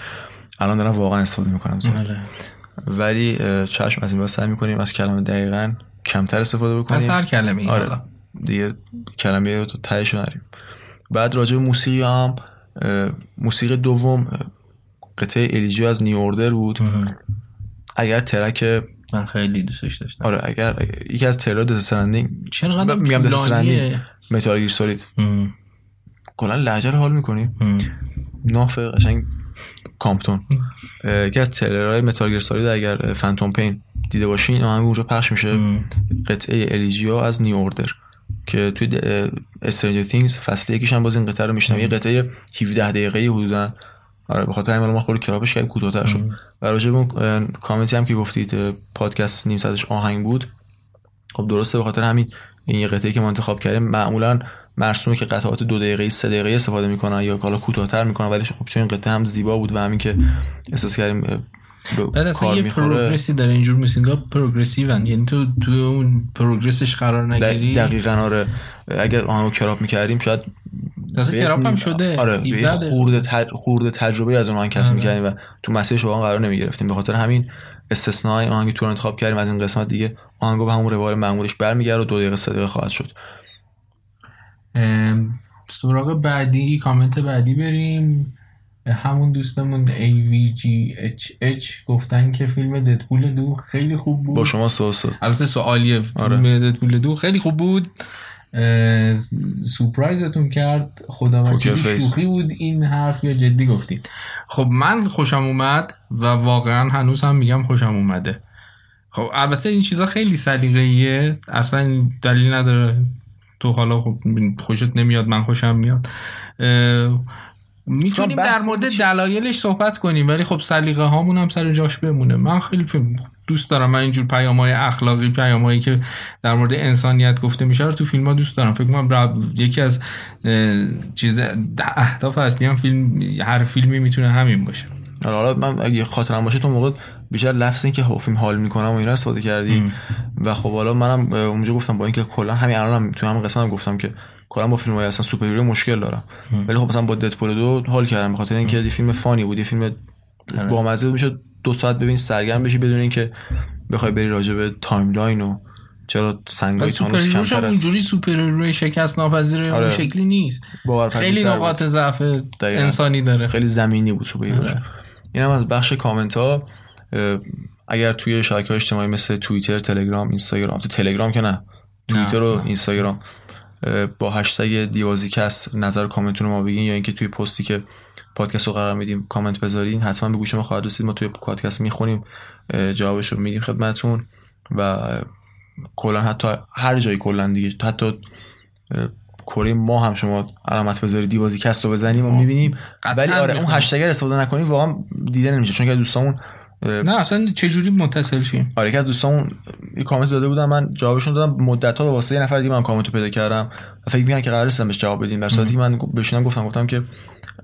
الان دارم واقعا استفاده می‌کنم. بله. ولی چشم از این بعد سعی می‌کنیم از کلمه دقیقا کمتر استفاده بکنیم. از هر کلمه آره. دیگه کلمه تو تهش نریم. بعد راجع به موسیقی هم موسیقی دوم قطعه الیجی از نیوردر بود. اگر ترک من خیلی دوستش داشتم. آره اگر یکی از ترک دست سرندینگ چرا میگم دست سرندینگ. متال گیر سولید. کلا لهجه رو حال می‌کنیم ناف قشنگ کامپتون. یکی از ترلرهای متال گیر سولید اگر فانتوم پین دیده باشین آهنگ اونجا پخش میشه. قطعه الیجیو از نیو اوردر که توی استرنجر تینگز فصل یکیش هم باز این قطعه رو میشنم یه قطعه 17 دقیقه‌ای حدودا. آره به خاطر همین ما خود کلابش کردیم کوتاه‌تر شد. و راجع به اون کامنتی هم که گفتید پادکست نیم ساعتش آهنگ بود. خب درسته به خاطر همین این یه قطعه که ما انتخاب کردیم معمولا مرسومه که قطعات دو دقیقه سه دقیقه استفاده می‌کنن یا حالا کوتاه‌تر می‌کنن ولی خب چون این قطعه هم زیبا بود و همین که احساس کردیم بعد اصلا یه پروگرسی داره اینجور موسیقا پروگرسیون. یعنی تو تو اون پروگرسش قرار نگیری. دقیقا آره. اگر آهنگو کراب می‌کردیم شاید تازه کراب هم شده. آره خورده, تج... خورده تجربه از اون آهنگ کسب آره. می‌کردیم و تو مسیرش واقعا قرار نمی‌گرفتیم. به خاطر همین استثنای آهنگی تو انتخاب کردیم. از این قسمت دیگه آهنگو به همون روال معمولش برمیگرده و دو دقیقه سه دقیقه خواهد شد. سراغ بعدی کامنت بعدی بریم. همون دوستمون AVGHH گفتن که فیلم ددپول دو خیلی خوب بود. با شما سوال البته سوالیه. آره. فیلم ددپول دو خیلی خوب بود. سورپرایزتون کرد. خدا شوخی بود این حرف یا جدی گفتید خب من خوشم اومد و واقعا هنوز هم میگم خوشم اومده. خب البته این چیزا خیلی سلیقه‌ایه. اصلا دلیل نداره. تو حالا خب خوشت نمیاد من خوشم میاد. می‌تونیم در مورد دلایلش صحبت کنیم ولی خب سلیقه هامون هم سر جاش بمونه. من خیلی فیلم دوست دارم. من اینجور پیام های اخلاقی پیام هایی که در مورد انسانیت گفته میشه رو تو فیلم ها دوست دارم. فکر کنم یکی از چیز اهداف اصلی هم فیلم هر فیلمی می‌تونه همین باشه. آره، حالا من اگه خاطرم باشه تو موقع بیشتر لفظ این که فیلم حال می‌کنم و اینا استفاده کردی. و خب حالا منم اونجا گفتم با اینکه کلا همین الانم تو هم قسمت گفتم که کلا با فیلم های اصلا سوپر مشکل دارم. ولی خب مثلا با ددپول دو حال کردم به خاطر اینکه یه فیلم فانی بود یه فیلم آره. با مزه می‌شد. دو ساعت ببین سرگرم بشی بدون اینکه بخوای بری راجع به timeline و چرا سنگای تانوس کمتر است اونجوری superhero ی شکست ناپذیر آره. شکلی نیست. خیلی نقاط ضعف انسانی داره. خیلی زمینی بود سوپر آره. اینم از بخش کامنت ها اگر توی شبکه اجتماعی مثل توییتر تلگرام اینستاگرام تو تلگرام که نه توییتر و اینستاگرام. با هشتگ دیوازیکست نظر کامنتون رو ما بگین یا اینکه توی پستی که پادکست رو قرار میدیم کامنت بذارین حتما به گوش ما خواهد رسید. ما توی پادکست می‌خونیم جوابش رو میدیم خدمتون و کلا حتی هر جایی کلا دیگه حتی کره ماه هم شما علامت بذاری دیوازی کست رو بزنیم و می‌بینیم. ولی آره اون هشتگ استفاده نکنیم واقعا دیده نمیشه. چون که دوستامون نه اصلا چه جوری متصل شیم آره که از دوستامون یه کامنت داده بودم من جوابشون دادم. مدت ها به واسه یه نفر دیگه من کامنت پیدا کردم. و فکر می‌کنم که قرار است بهش جواب بدیم. در من بهشون گفتم گفتم که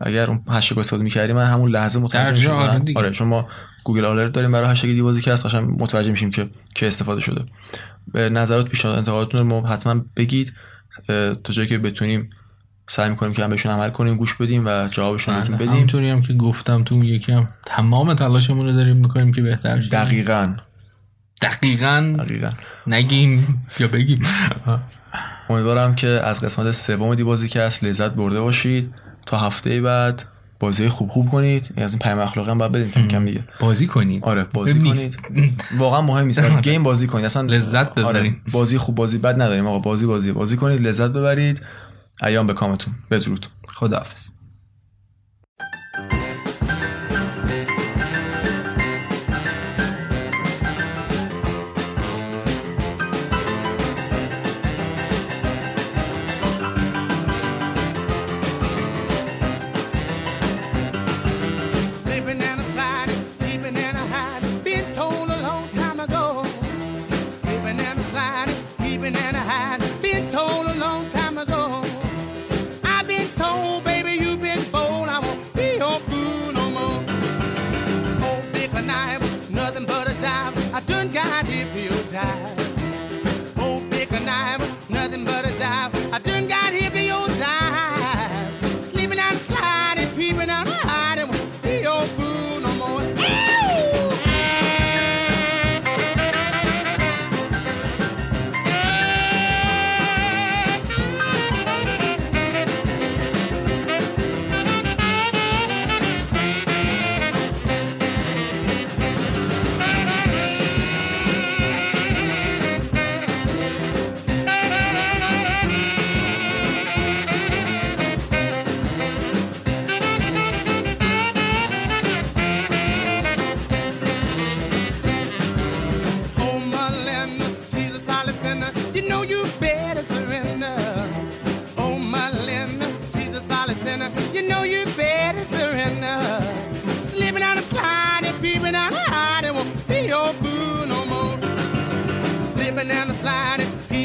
اگر اون هشتگ استفاده می‌کردیم من همون لحظه متوجه می‌شدم. آره, آره چون ما گوگل آلرت داریم برای هشتگ دیوازی که هست قشنگ متوجه میشیم که که استفاده شده. به نظرات پیشنهاد انتقاداتتون رو حتما بگید. تا جایی که بتونیم سعی می‌کنیم که هم بهشون عمل کنیم گوش بدیم و جوابشون بهتون بدیم. همونطوری هم که گفتم تو یکی هم تمام تلاشمون رو داریم می‌کنیم که بهتر شیم دقیقاً. دقیقاً دقیقاً. نگیم یا بگیم. امیدوارم که از قسمت سوم دی بازی که هست لذت برده باشید. تا هفته بعد بازی خوب خوب کنید. از این پیام اخلاقی هم باید بدیم کم کم دیگه. بازی کنید. آره بازی کنید. واقعا مهم نیست. آره. گیم بازی کنید. اصلا لذت آره، ببرید. بازی خوب بازی بد نداریم. آقا بازی بازی بازی کنید. لذت ببرید. ایام به کامتون. بدرود خداحافظ.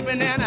and I